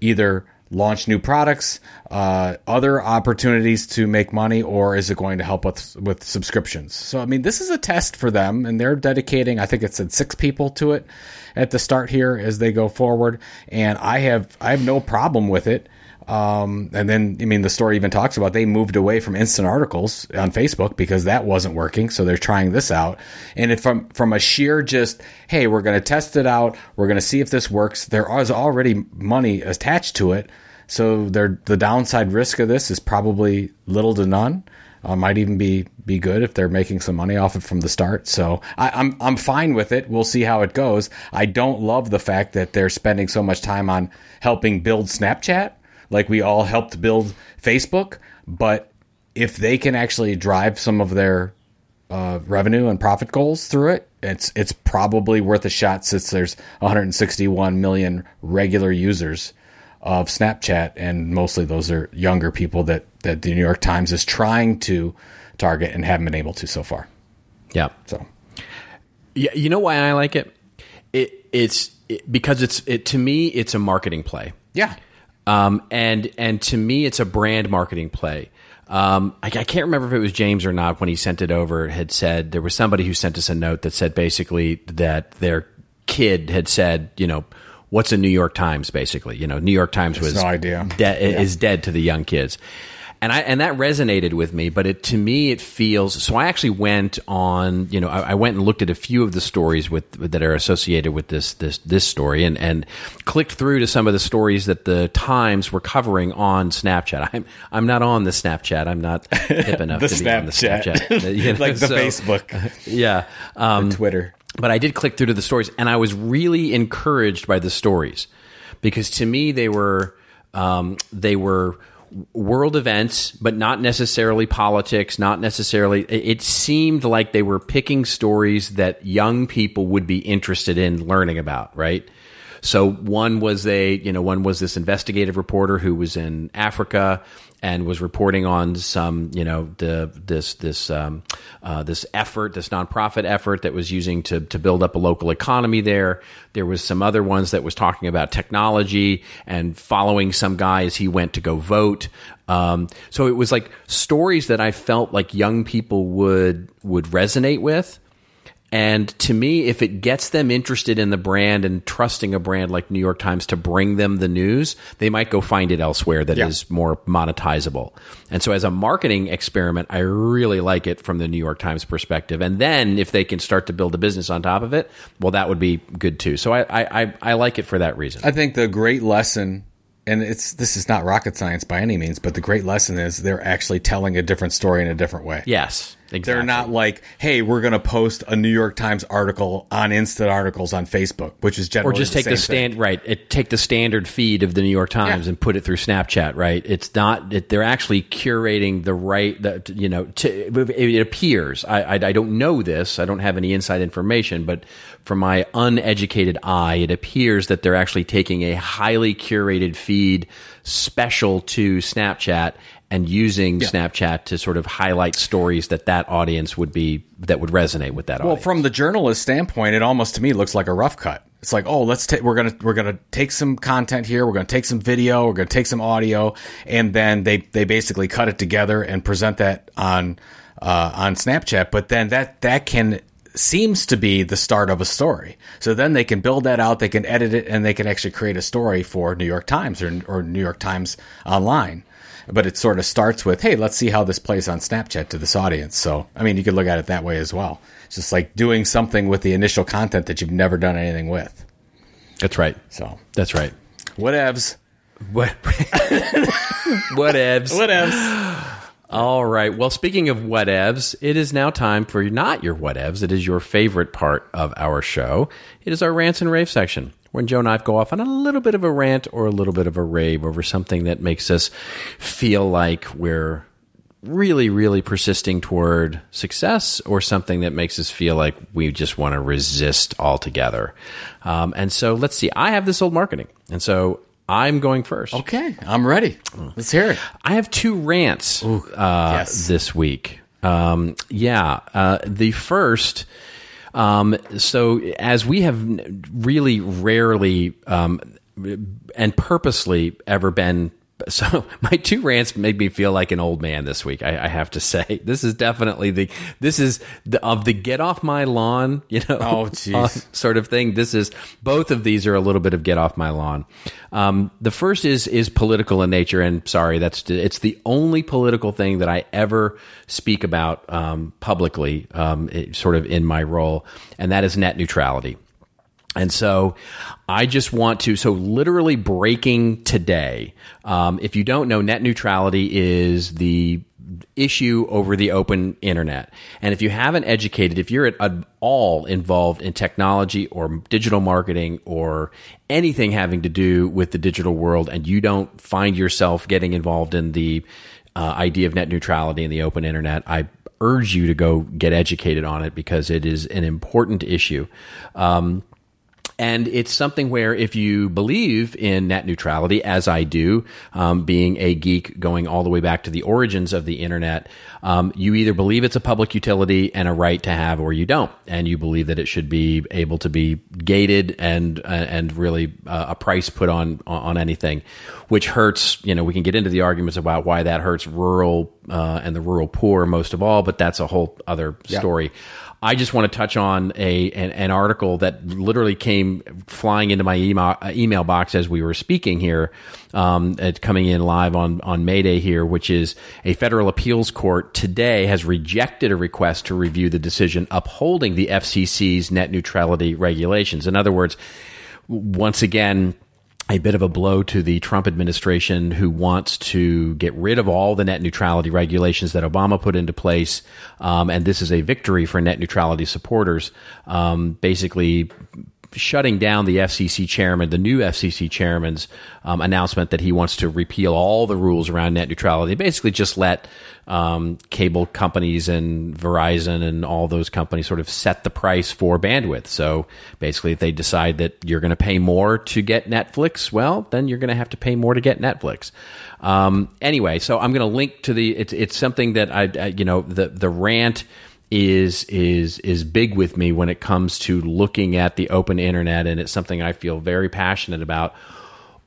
either launch new products, uh, other opportunities to make money, or is it going to help with with subscriptions? So I mean, this is a test for them, and they're dedicating. I think it said six people to it at the start here as they go forward, and I have I have no problem with it. Um, and then, I mean, the story even talks about they moved away from instant articles on Facebook because that wasn't working. So they're trying this out. And from, from a sheer just, hey, we're going to test it out. We're going to see if this works. There is already money attached to it. So the downside risk of this is probably little to none. Uh, might even be be good if they're making some money off it from the start. So I, I'm I'm fine with it. We'll see how it goes. I don't love the fact that they're spending so much time on helping build Snapchat, like we all helped build Facebook. But if they can actually drive some of their uh, revenue and profit goals through it, it's it's probably worth a shot since there's 161 million regular users of Snapchat, and mostly those are younger people that that the New York Times is trying to target and haven't been able to so far. yeah. So Yeah, you know why I like it? It it's it, because it's it to me it's a marketing play. Yeah. Um, and and to me, it's a brand marketing play. Um, I, I can't remember if it was James or not when he sent it over. Had said there was somebody who sent us a note that said basically that their kid had said, you know, what's a New York Times? Basically, you know, New York Times was no idea. de- is dead to the young kids. And I and that resonated with me, but it to me it feels so. I actually went on, you know, I, I went and looked at a few of the stories with that are associated with this this this story, and and clicked through to some of the stories that the Times were covering on Snapchat. I'm I'm not on the Snapchat. I'm not hip enough to be on the Snapchat. Snapchat, You know, like the so- Facebook, Yeah. Um, Twitter. but I did click through to the stories, and I was really encouraged by the stories because to me they were um, they were world events, but not necessarily politics, not necessarily. It seemed like they were picking stories that young people would be interested in learning about, right? So one was a, you know, one was this investigative reporter who was in Africa and was reporting on some, you know, the this this um, uh, this effort, this nonprofit effort that was using to to build up a local economy there. There was some other ones that was talking about technology and following some guy as he went to go vote. Um, so it was like stories that I felt like young people would would resonate with. And to me, if it gets them interested in the brand and trusting a brand like New York Times to bring them the news, they might go find it elsewhere that is Yeah. more monetizable. And so, as a marketing experiment, I really like it from the New York Times perspective. And then, if they can start to build a business on top of it, well, that would be good too. So, I, I, I like it for that reason. I think the great lesson, and it's this is not rocket science by any means, but the great lesson is they're actually telling a different story in a different way. yes, exactly. They're not like, hey, we're going to post a New York Times article on instant articles on Facebook, which is generally or just take the same thing. stand right it, take the standard feed of the new york times Yeah. and put it through snapchat right it's not it, they're actually curating the right that you know to, it appears I, I i don't know this i don't have any inside information but from my uneducated eye it appears that they're actually taking a highly curated feed special to snapchat and using snapchat to sort of highlight stories that that audience would be that would resonate with that Well, audience Well, from the journalist standpoint, it almost to me looks like a rough cut. It's like, oh, let's take we're gonna we're gonna take some content here, we're gonna take some video, we're gonna take some audio, and then they they basically cut it together and present that on uh, on Snapchat. But then that that can seems to be the start of a story. So then they can build that out, they can edit it, and they can actually create a story for New York Times or or New York Times online. But it sort of starts with, hey, let's see how this plays on Snapchat to this audience. So, I mean, you could look at it that way as well. It's just like doing something with the initial content that you've never done anything with. that's right So, that's right whatevs. what whatevs Whatevs. All right. Well, speaking of whatevs, it is now time for not your whatevs. It is your favorite part of our show. It is our rants and rave section, when Joe and I go off on a little bit of a rant or a little bit of a rave over something that makes us feel like we're really, really persisting toward success or something that makes us feel like we just want to resist altogether. Um, and so let's see. I have this old marketing. And so I'm going first. Okay, I'm ready. Let's hear it. I have two rants uh, yes. this week. Um, yeah, uh, the first. Um, so as we have really rarely um, and purposely ever been. So my two rants made me feel like an old man this week. I, I have to say, this is definitely the this is the of the get off my lawn, you know, Oh, uh, sort of thing. This is both of these are a little bit of get off my lawn. Um, the first is is political in nature, and sorry, that's it's the only political thing that I ever speak about um, publicly, um, it- sort of in my role, and that is net neutrality. And so I just want to, so literally breaking today. Um, if you don't know, net neutrality is the issue over the open internet. And if you haven't educated, if you're at, all involved in technology or digital marketing or anything having to do with the digital world and you don't find yourself getting involved in the uh, idea of net neutrality and the open internet, I urge you to go get educated on it because it is an important issue. Um, and it's something where if you believe in net neutrality, as I do, um, being a geek going all the way back to the origins of the internet, um, you either believe it's a public utility and a right to have, or you don't, and you believe that it should be able to be gated and uh, and really uh, a price put on on anything, which hurts. You know, we can get into the arguments about why that hurts rural uh, and the rural poor most of all, but that's a whole other story. I just want to touch on a an, an, article that literally came flying into my email email box as we were speaking here. Um, it's coming in live on on May Day here, which is a federal appeals court today has rejected a request to review the decision upholding the FCC's net neutrality regulations. In other words, once again a bit of a blow to the Trump administration who wants to get rid of all the net neutrality regulations that Obama put into place. Um, and this is a victory for net neutrality supporters. Um, basically, shutting down the FCC chairman, the new FCC chairman's um, announcement that he wants to repeal all the rules around net neutrality. Basically, just let um, cable companies and Verizon and all those companies sort of set the price for bandwidth. So basically, if they decide that you're going to pay more to get Netflix, well, then you're going to have to pay more to get Netflix. Um, anyway, so I'm going to link to the. It's it's something that I, I you know the the rant is is is big with me when it comes to looking at the open internet and it's something I feel very passionate about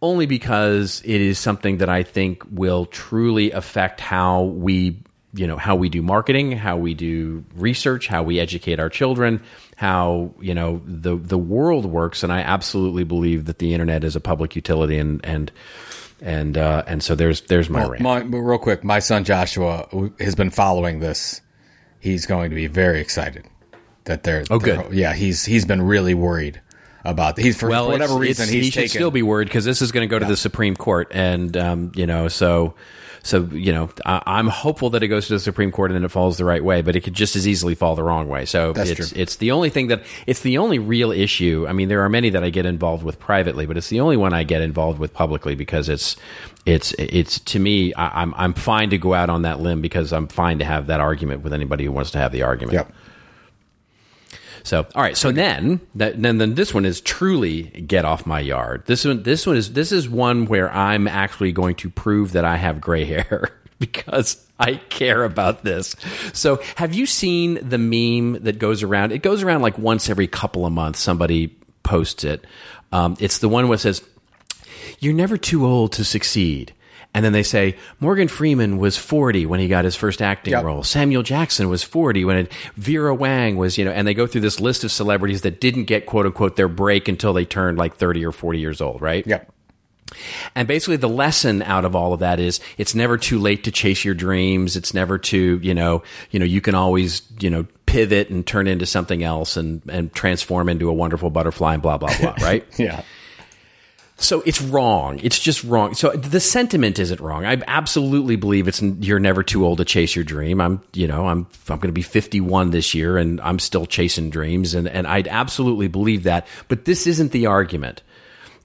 only because it is something that I think will truly affect how we you know how we do marketing, how we do research, how we educate our children, how you know the the world works and I absolutely believe that the internet is a public utility and and and uh, and so there's there's my well, rant. My, real quick, my son Joshua has been following this he's going to be very excited that they're. Oh, they're, good. Yeah, he's he's been really worried about. He's for, well, for whatever it's- reason it's- he's he should taken. still be worried because this is going to go to the Supreme Court, and um, you know, so so you know, I, I'm hopeful that it goes to the Supreme Court and then it falls the right way, but it could just as easily fall the wrong way. So That's it's true. it's the only thing that it's the only real issue. I mean, there are many that I get involved with privately, but it's the only one I get involved with publicly because it's it's it's to me, I, I'm I'm fine to go out on that limb because I'm fine to have that argument with anybody who wants to have the argument. Yep. So, all right. So then, that, then, then this one is truly get off my yard. This one, this one is this is one where I'm actually going to prove that I have gray hair because I care about this. So, have you seen the meme that goes around? It goes around like once every couple of months. Somebody posts it. Um, it's the one where it says, "You're never too old to succeed." And then they say Morgan Freeman was 40 when he got his first acting Yep. role. Samuel Jackson was 40 when it, Vera Wang was, you know, and they go through this list of celebrities that didn't get quote unquote their break until they turned like 30 or 40 years old, right? Yep. And basically, the lesson out of all of that is it's never too late to chase your dreams. It's never too, you know, you know, you can always, you know, pivot and turn into something else and and transform into a wonderful butterfly and blah blah blah, right? Yeah. So it's wrong. It's just wrong. So the sentiment isn't wrong. I absolutely believe it's you're never too old to chase your dream. I'm, you know, I'm I'm going to be 51 this year and I'm still chasing dreams and and I'd absolutely believe that. But this isn't the argument.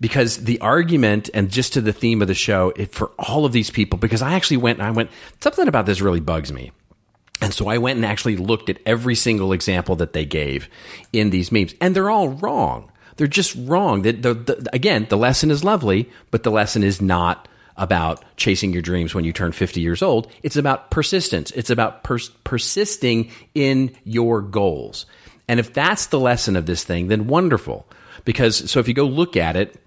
Because the argument and just to the theme of the show, it, for all of these people, because I actually went and I went, something about this really bugs me. And so I went and actually looked at every single example that they gave in these memes, and they're all wrong. They're just wrong. The, the, the, again, the lesson is lovely, but the lesson is not about chasing your dreams when you turn 50 years old. It's about persistence. It's about pers- persisting in your goals. And if that's the lesson of this thing, then wonderful. Because so if you go look at it,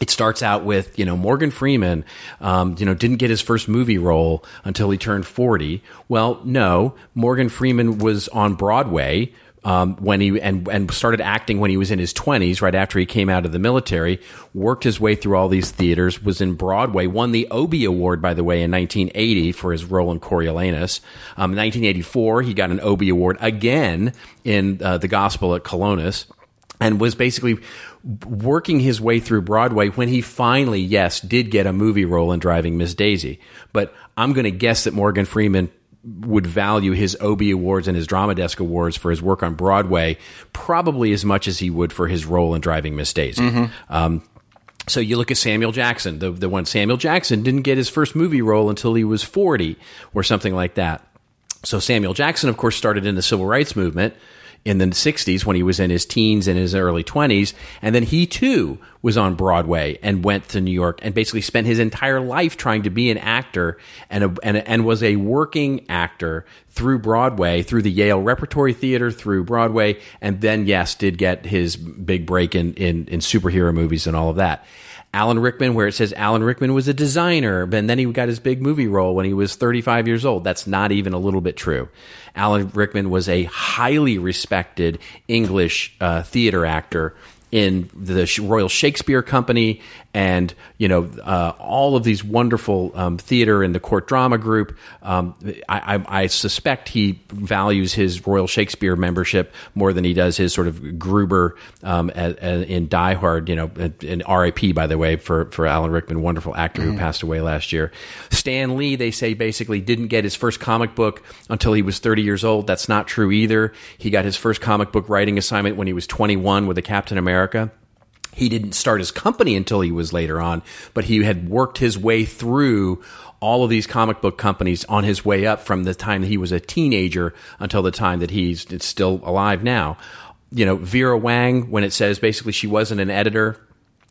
it starts out with you know Morgan Freeman, um, you know didn't get his first movie role until he turned forty. Well, no, Morgan Freeman was on Broadway um, when he and and started acting when he was in his twenties, right after he came out of the military. Worked his way through all these theaters. Was in Broadway. Won the Obie Award, by the way, in 1980 for his role in Coriolanus. Um, 1984, he got an Obie Award again in uh, The Gospel at Colonus and was basically working his way through Broadway when he finally, yes, did get a movie role in Driving Miss Daisy. But I'm going to guess that Morgan Freeman would value his Obie Awards and his Drama Desk Awards for his work on Broadway probably as much as he would for his role in Driving Miss Daisy. Um, so you look at Samuel Jackson, the, the one Samuel Jackson didn't get his first movie role until he was 40 or something like that. So Samuel Jackson, of course, started in the civil rights movement in the 60s when he was in his teens and his early 20s. And then he too was on Broadway and went to New York and basically spent his entire life trying to be an actor and, a, and, and was a working actor through Broadway, through the Yale Repertory Theater, through Broadway. And then, yes, did get his big break in, in, in superhero movies and all of that. Alan Rickman, where it says Alan Rickman was a designer, and then he got his big movie role when he was 35 years old. That's not even a little bit true. Alan Rickman was a highly respected English uh, theater actor in the Royal Shakespeare Company and you know uh, all of these wonderful um, theater and the court drama group. Um, I, I, I, suspect he values his Royal Shakespeare membership more than he does his sort of Gruber um, a, a, in Die Hard. You know, in R.I.P. by the way for for Alan Rickman, wonderful actor mm-hmm. who passed away last year. Stan Lee, they say basically didn't get his first comic book until he was 30 years old. That's not true either. He got his first comic book writing assignment when he was 21 with the Captain America. He didn't start his company until he was later on, but he had worked his way through all of these comic book companies on his way up from the time that he was a teenager until the time that he's still alive now. You know, Vera Wang, when it says basically she wasn't an editor,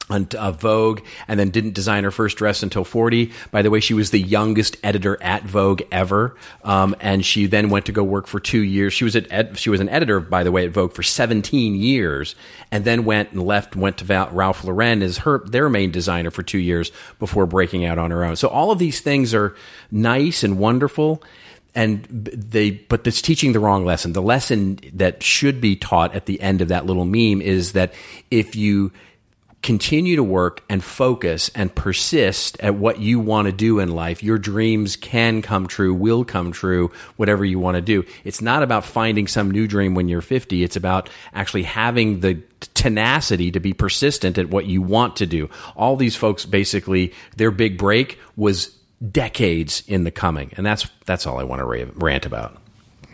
uh, Vogue, and then didn't design her first dress until 40. By the way, she was the youngest editor at Vogue ever, um, and she then went to go work for two years. She was at ed- she was an editor, by the way, at Vogue for 17 years, and then went and left, went to Val- Ralph Lauren as her their main designer for two years before breaking out on her own. So all of these things are nice and wonderful and they but it's teaching the wrong lesson the lesson that should be taught at the end of that little meme is that if you continue to work and focus and persist at what you want to do in life, your dreams can come true, will come true, whatever you want to do. It's not about finding some new dream when you're 50. It's about actually having the tenacity to be persistent at what you want to do. All these folks basically, their big break was decades in the coming. And that's, that's all I want to rant about.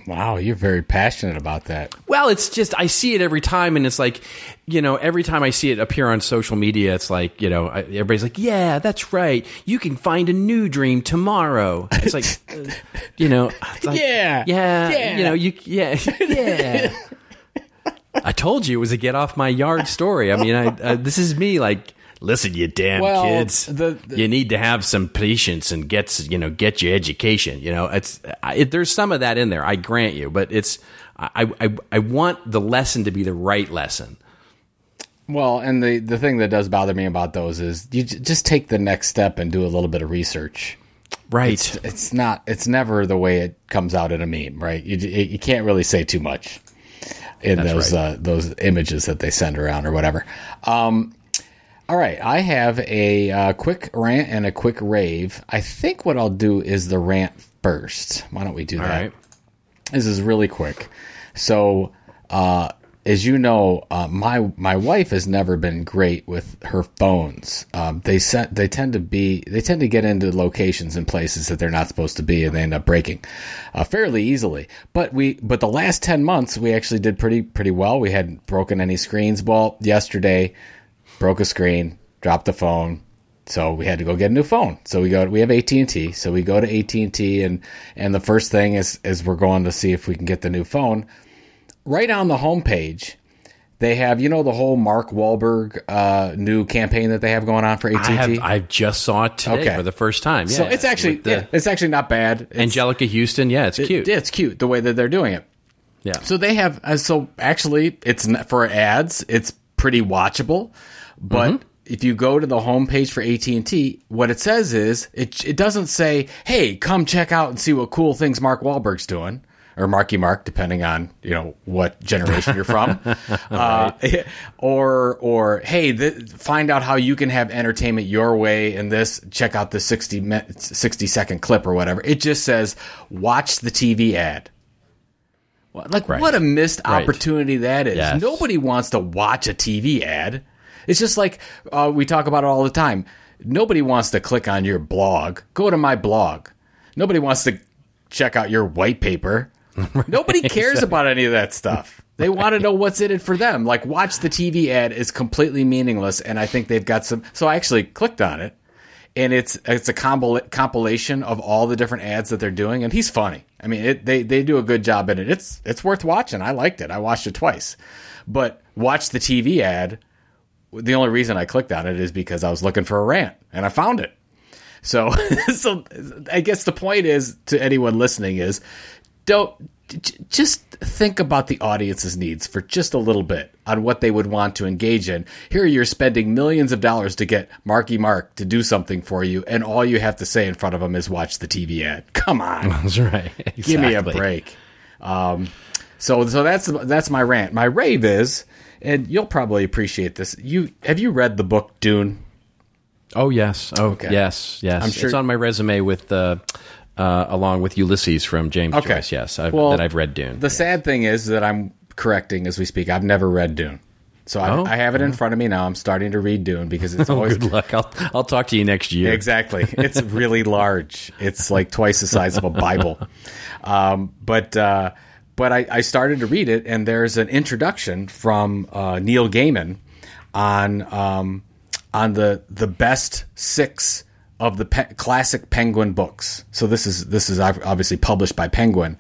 Wow, you're very passionate about that. Well, it's just I see it every time, and it's like, you know, every time I see it appear on social media, it's like, you know, everybody's like, "Yeah, that's right. You can find a new dream tomorrow." It's like, uh, you know, like, yeah, yeah, yeah, you know, you, yeah, yeah. I told you it was a get off my yard story. I mean, I, uh, this is me like listen, you damn well, kids, the, the, you need to have some patience and get you know get your education. You know, it's it, there's some of that in there. I grant you, but it's I, I I want the lesson to be the right lesson. Well, and the the thing that does bother me about those is you j- just take the next step and do a little bit of research. Right. It's, it's not. It's never the way it comes out in a meme. Right. You you can't really say too much in That's those right. uh, those images that they send around or whatever. Um, all right, I have a uh, quick rant and a quick rave. I think what I'll do is the rant first. Why don't we do All that? Right. This is really quick. So, uh, as you know, uh, my my wife has never been great with her phones. Um, they set they tend to be they tend to get into locations and places that they're not supposed to be, and they end up breaking uh, fairly easily. But we but the last ten months we actually did pretty pretty well. We hadn't broken any screens. Well, yesterday broke a screen, dropped the phone. So we had to go get a new phone. So we go. We have AT and T. So we go to AT and T, and and the first thing is is we're going to see if we can get the new phone. Right on the homepage, they have you know the whole Mark Wahlberg uh, new campaign that they have going on for AT and. I just saw it today okay. for the first time. Yeah, so it's actually the, yeah, it's actually not bad. It's, Anjelica Huston, yeah, it's cute. It, it's cute the way that they're doing it. Yeah. So they have. Uh, so actually, it's for ads. It's pretty watchable. But mm-hmm. if you go to the homepage for AT&T, what it says is it it doesn't say, "Hey, come check out and see what cool things Mark Wahlberg's doing." Or Marky Mark, depending on you know what generation you're from, uh, or or hey, th- find out how you can have entertainment your way in this. Check out the 60, me- 60 second clip or whatever. It just says watch the TV ad. Like right. what a missed right. opportunity that is. Yes. Nobody wants to watch a TV ad. It's just like uh, we talk about it all the time. Nobody wants to click on your blog. Go to my blog. Nobody wants to check out your white paper. right. Nobody cares about any of that stuff. They want to know what's in it for them. Like watch the TV ad is completely meaningless, and I think they've got some. So I actually clicked on it, and it's it's a compilation of all the different ads that they're doing, and he's funny. I mean, it, they they do a good job in it. It's it's worth watching. I liked it. I watched it twice, but watch the TV ad. The only reason I clicked on it is because I was looking for a rant and I found it. So, so I guess the point is to anyone listening is don't j- just think about the audience's needs for just a little bit on what they would want to engage in. Here you're spending millions of dollars to get Marky Mark to do something for you, and all you have to say in front of him is watch the TV ad. Come on, That's right. give me a break. Um, so so that's that's my rant. My rave is, and you'll probably appreciate this. You have you read the book Dune? Oh yes. Oh Okay. yes. Yes. I'm sure- it's on my resume with uh, uh, along with Ulysses from James Okay. Joyce. Yes, I've, Well, that I've read Dune. The sad thing is that I'm correcting as we speak. I've never read Dune. So I, Oh. I have it in front of me now. I'm starting to read Dune because it's oh, always good luck. I'll I'll talk to you next year. Exactly. It's really large. It's like twice the size of a Bible. Um, but uh, but I, I started to read it, and there's an introduction from uh, Neil Gaiman on um, on the the best six of the pe- classic Penguin books. So this is this is obviously published by Penguin,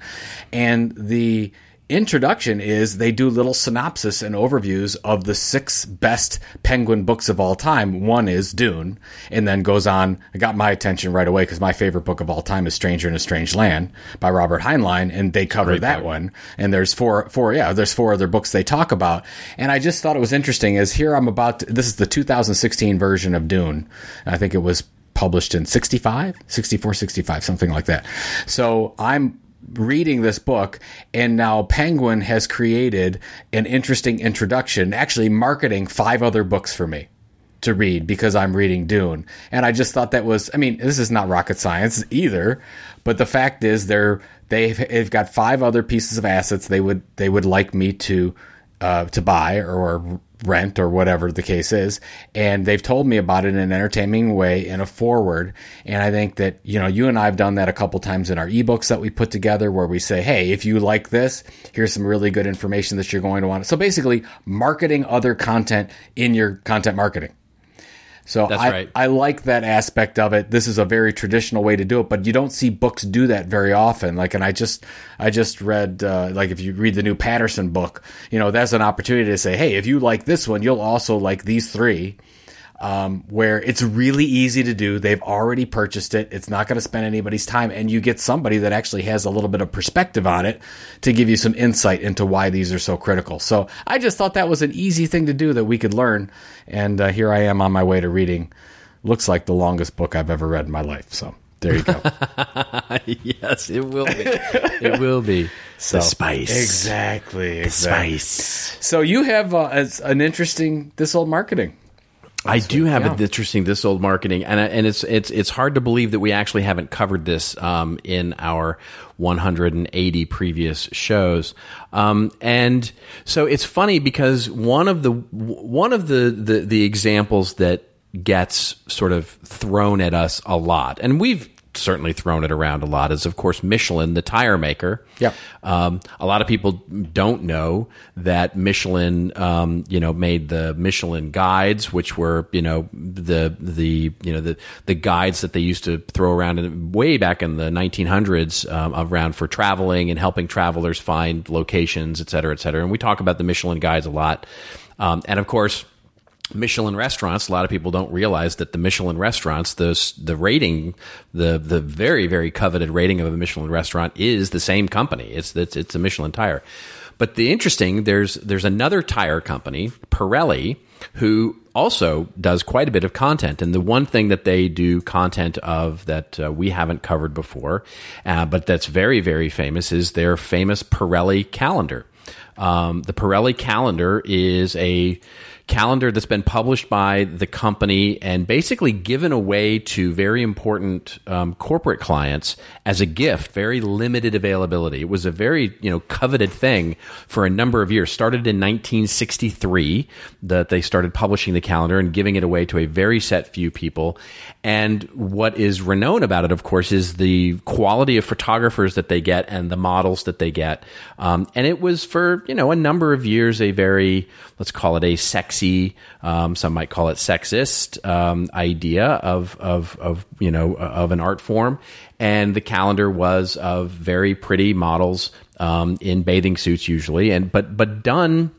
and the introduction is they do little synopsis and overviews of the six best penguin books of all time. One is dune and then goes on it got my attention right away because my favorite book of all time is stranger in a strange land by robert heinlein and they cover that one. And there's four four yeah there's four other books they talk about. And i just thought it was interesting is here i'm about to, this is the 2016 version of dune. I think it was published in 65 64 65 something like that. So i'm reading this book and now penguin has created an interesting introduction actually marketing five other books for me to read because i'm reading dune. And i just thought that was i mean this is not rocket science either but the fact is they're they've, they've got five other pieces of assets they would they would like me to uh, to buy or rent or whatever the case is. And they've told me about it in an entertaining way in a forward. And I think that, you know, you and I have done that a couple times in our ebooks that we put together where we say, hey, if you like this, here's some really good information that you're going to want. So basically, marketing other content in your content marketing. So That's I, right. I like that aspect of it. This is a very traditional way to do it, but you don't see books do that very often. Like, and I just, I just read, uh, like if you read the new Patterson book, you know, that's an opportunity to say, hey, if you like this one, you'll also like these three. Um, where it's really easy to do. They've already purchased it. It's not going to spend anybody's time, and you get somebody that actually has a little bit of perspective on it to give you some insight into why these are so critical. So I just thought that was an easy thing to do that we could learn, and uh, here I am on my way to reading. Looks like the longest book I've ever read in my life. So there you go. yes, it will be. it will be. So, the spice. Exactly. exactly. Spice. So you have uh, an interesting this old marketing. I do have yeah. an interesting this old marketing, and and it's it's it's hard to believe that we actually haven't covered this um, in our 180 previous shows. Um, and so it's funny because one of the one of the, the the examples that gets sort of thrown at us a lot, and we've certainly thrown it around a lot, is of course Michelin, the tire maker. Yep. Um, a lot of people don't know that Michelin, um, you know, made the Michelin guides, which were, you know, the the you know the the guides that they used to throw around in, way back in the 1900s um, around for traveling and helping travelers find locations, et cetera, et cetera. And we talk about the Michelin guides a lot, um, and of course. Michelin restaurants. A lot of people don't realize that the Michelin restaurants, those the rating, the the very very coveted rating of a Michelin restaurant is the same company. It's it's, it's a Michelin tire. But the interesting there's there's another tire company, Pirelli, who also does quite a bit of content. And the one thing that they do content of that uh, we haven't covered before, uh, but that's very very famous, is their famous Pirelli calendar. Um, the Pirelli calendar is a calendar that's been published by the company and basically given away to very important um, corporate clients as a gift, very limited availability. It was a very you know coveted thing for a number of years. Started in 1963 that they started publishing the calendar and giving it away to a very set few people. And what is renowned about it, of course, is the quality of photographers that they get and the models that they get. Um, and it was for you know a number of years a very let's call it a sex sexy, um, some might call it sexist um, idea of of of you know of an art form, and the calendar was of very pretty models um, in bathing suits usually, and but but done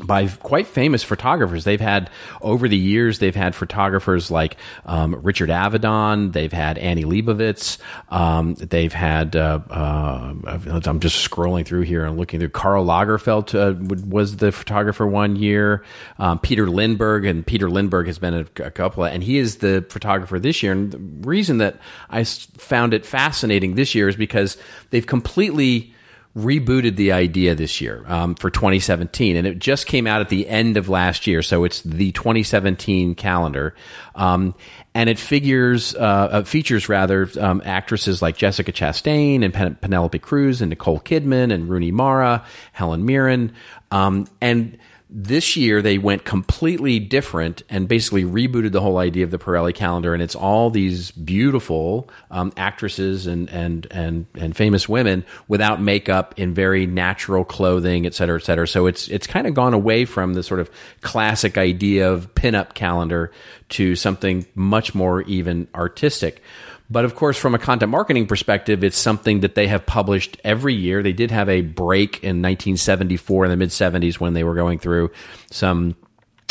by quite famous photographers. They've had over the years, they've had photographers like um, Richard Avedon. They've had Annie Leibovitz. Um, they've had. Uh, uh, I'm just scrolling through here and looking through. Karl Lagerfeld uh, was the photographer one year. Um, Peter Lindbergh and Peter Lindbergh has been a, a couple, of, and he is the photographer this year. And the reason that I found it fascinating this year is because they've completely rebooted the idea this year um, for 2017, and it just came out at the end of last year, so it's the 2017 calendar, um, and it figures uh, uh, features rather um, actresses like Jessica Chastain and Pen- Penelope Cruz and Nicole Kidman and Rooney Mara, Helen Mirren, um, and this year they went completely different and basically rebooted the whole idea of the Pirelli calendar, and it's all these beautiful um, actresses and and and and famous women without makeup in very natural clothing, et cetera, et cetera. So it's it's kind of gone away from the sort of classic idea of pinup calendar to something much more even artistic. But of course, from a content marketing perspective, it's something that they have published every year. They did have a break in 1974 in the mid 70s when they were going through some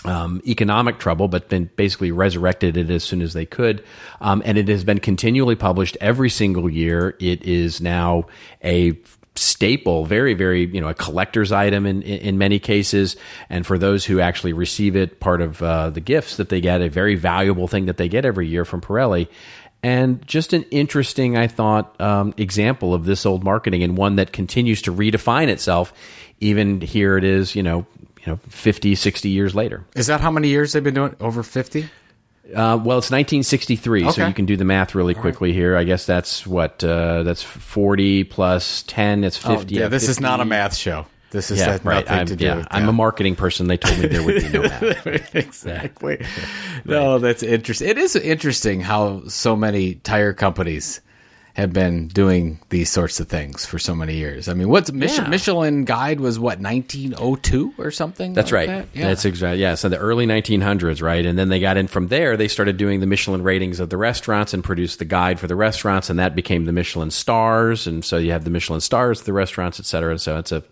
um, economic trouble, but then basically resurrected it as soon as they could. Um, and it has been continually published every single year. It is now a staple, very, very, you know, a collector's item in, in many cases. And for those who actually receive it, part of uh, the gifts that they get, a very valuable thing that they get every year from Pirelli and just an interesting, I thought, um, example of this old marketing and one that continues to redefine itself. Even here it is, you know, you know, 50, 60 years later. Is that how many years they've been doing? Over 50? Uh, well, it's 1963, Okay. so you can do the math really quickly here. I guess that's what uh, that's 40 plus 10. It's 50. Oh, yeah, this is not a math show. This is Yeah, right. nothing I'm, to do yeah, with I'm a marketing person. They told me there would be no math. exactly. No, that's interesting. It is interesting how so many tire companies have been doing these sorts of things for so many years. I mean, what's Mich-. Michelin Guide was what 1902 or something. That's like right. that? Yeah. That's exactly yeah. So the early 1900s, right? And then they got in from there. They started doing the Michelin ratings of the restaurants and produced the guide for the restaurants, and that became the Michelin stars. And so you have the Michelin stars, the restaurants, et cetera. And so it's a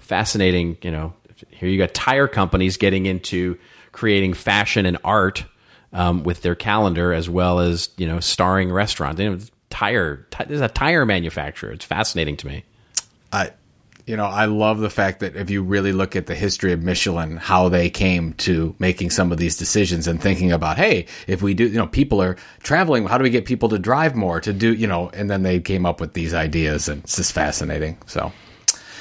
fascinating, you know. Here you got tire companies getting into creating fashion and art um, with their calendar, as well as you know starring restaurants. You know, tire, ti- there's a tire manufacturer. It's fascinating to me. I, you know, I love the fact that if you really look at the history of Michelin, how they came to making some of these decisions and thinking about, hey, if we do, you know, people are traveling, how do we get people to drive more to do, you know, and then they came up with these ideas and it's just fascinating. So,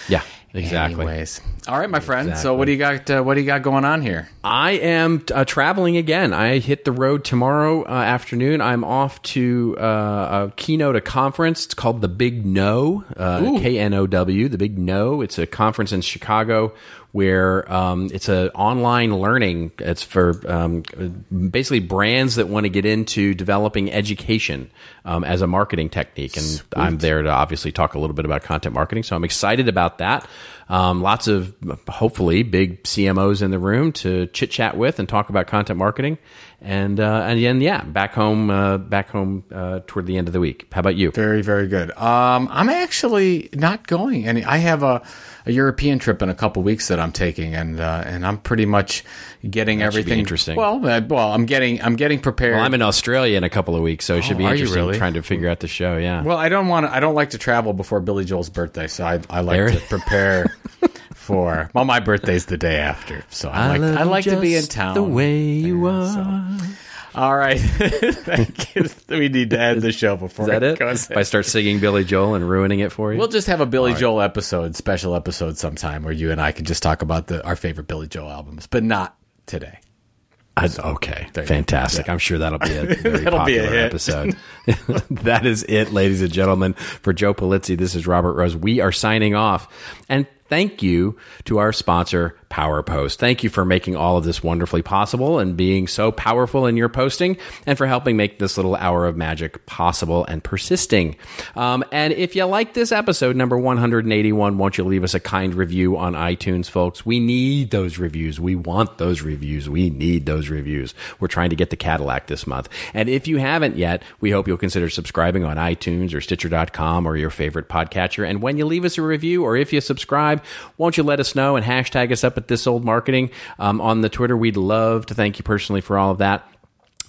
Yeah, exactly. anyways, all right, my friend. So what do you got? Uh, what do you got going on here? I am uh, traveling again. I hit the road tomorrow uh, afternoon. I'm off to uh, a keynote a conference. It's called the Big Know, uh, K N O W. The Big Know. It's a conference in Chicago where um, it's an online learning. It's for um, basically brands that want to get into developing education um, as a marketing technique. And I'm there to obviously talk a little bit about content marketing. So I'm excited about that. Um, lots of hopefully big CMOs in the room to chit chat with and talk about content marketing. And uh, and then yeah, back home, uh, back home uh, toward the end of the week. How about you? Very, very good. Um, I'm actually not going any. I have a, a European trip in a couple weeks that I'm taking, and uh, and I'm pretty much getting be everything interesting. Well, uh, well, I'm getting I'm getting prepared. Well, I'm in Australia in a couple of weeks, so it should be Oh, interesting really? trying to figure out the show. Yeah. Well, I don't want to. I don't like to travel before Billy Joel's birthday, so I, I like There- to prepare for. Well, my birthday's the day after, so I, like I like to be in town. the way you are. All right, Thank you. we need to end the show before Is that it? goes- If I start singing Billy Joel and ruining it for you, We'll just have a Billy Joel episode, special episode sometime, where you and I can just talk about the our favorite Billy Joel albums, but not today. I- okay, fantastic. go. I'm sure that'll be a very a popular hit. episode. that is it, ladies and gentlemen. For Joe Pulizzi, this is Robert Rose. We are signing off. And thank you to our sponsor, PowerPost. Thank you for making all of this wonderfully possible and being so powerful in your posting and for helping make this little hour of magic possible and persisting. Um, and if you like this episode, number 181, won't you leave us a kind review on iTunes, folks? We need those reviews. We want those reviews. We need those reviews. We're trying to get the Cadillac this month. And if you haven't yet, we hope you'll consider subscribing on iTunes or Stitcher.com or your favorite podcatcher. And when you leave us a review or if you subscribe, won't you let us know and hashtag us up at This Old Marketing um, on the Twitter? We'd love to thank you personally for all of that.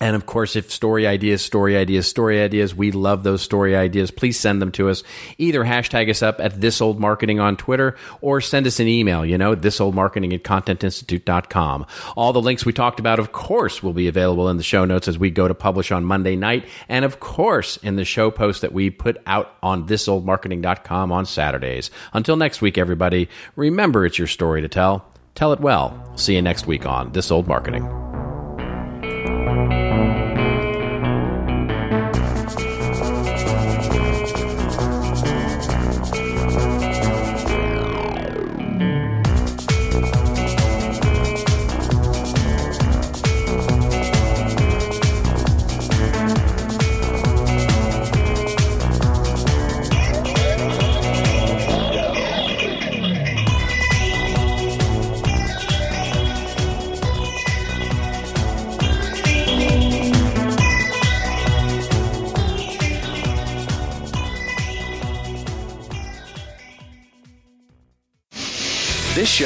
And of course, if story ideas, story ideas, story ideas, we love those story ideas. Please send them to us. Either hashtag us up at this old marketing on Twitter or send us an email, you know, this old marketing at contentinstitute.com. All the links we talked about, of course, will be available in the show notes as we go to publish on Monday night. And of course, in the show post that we put out on thisoldmarketing.com on Saturdays. Until next week, everybody, remember it's your story to tell. Tell it well. See you next week on This Old Marketing.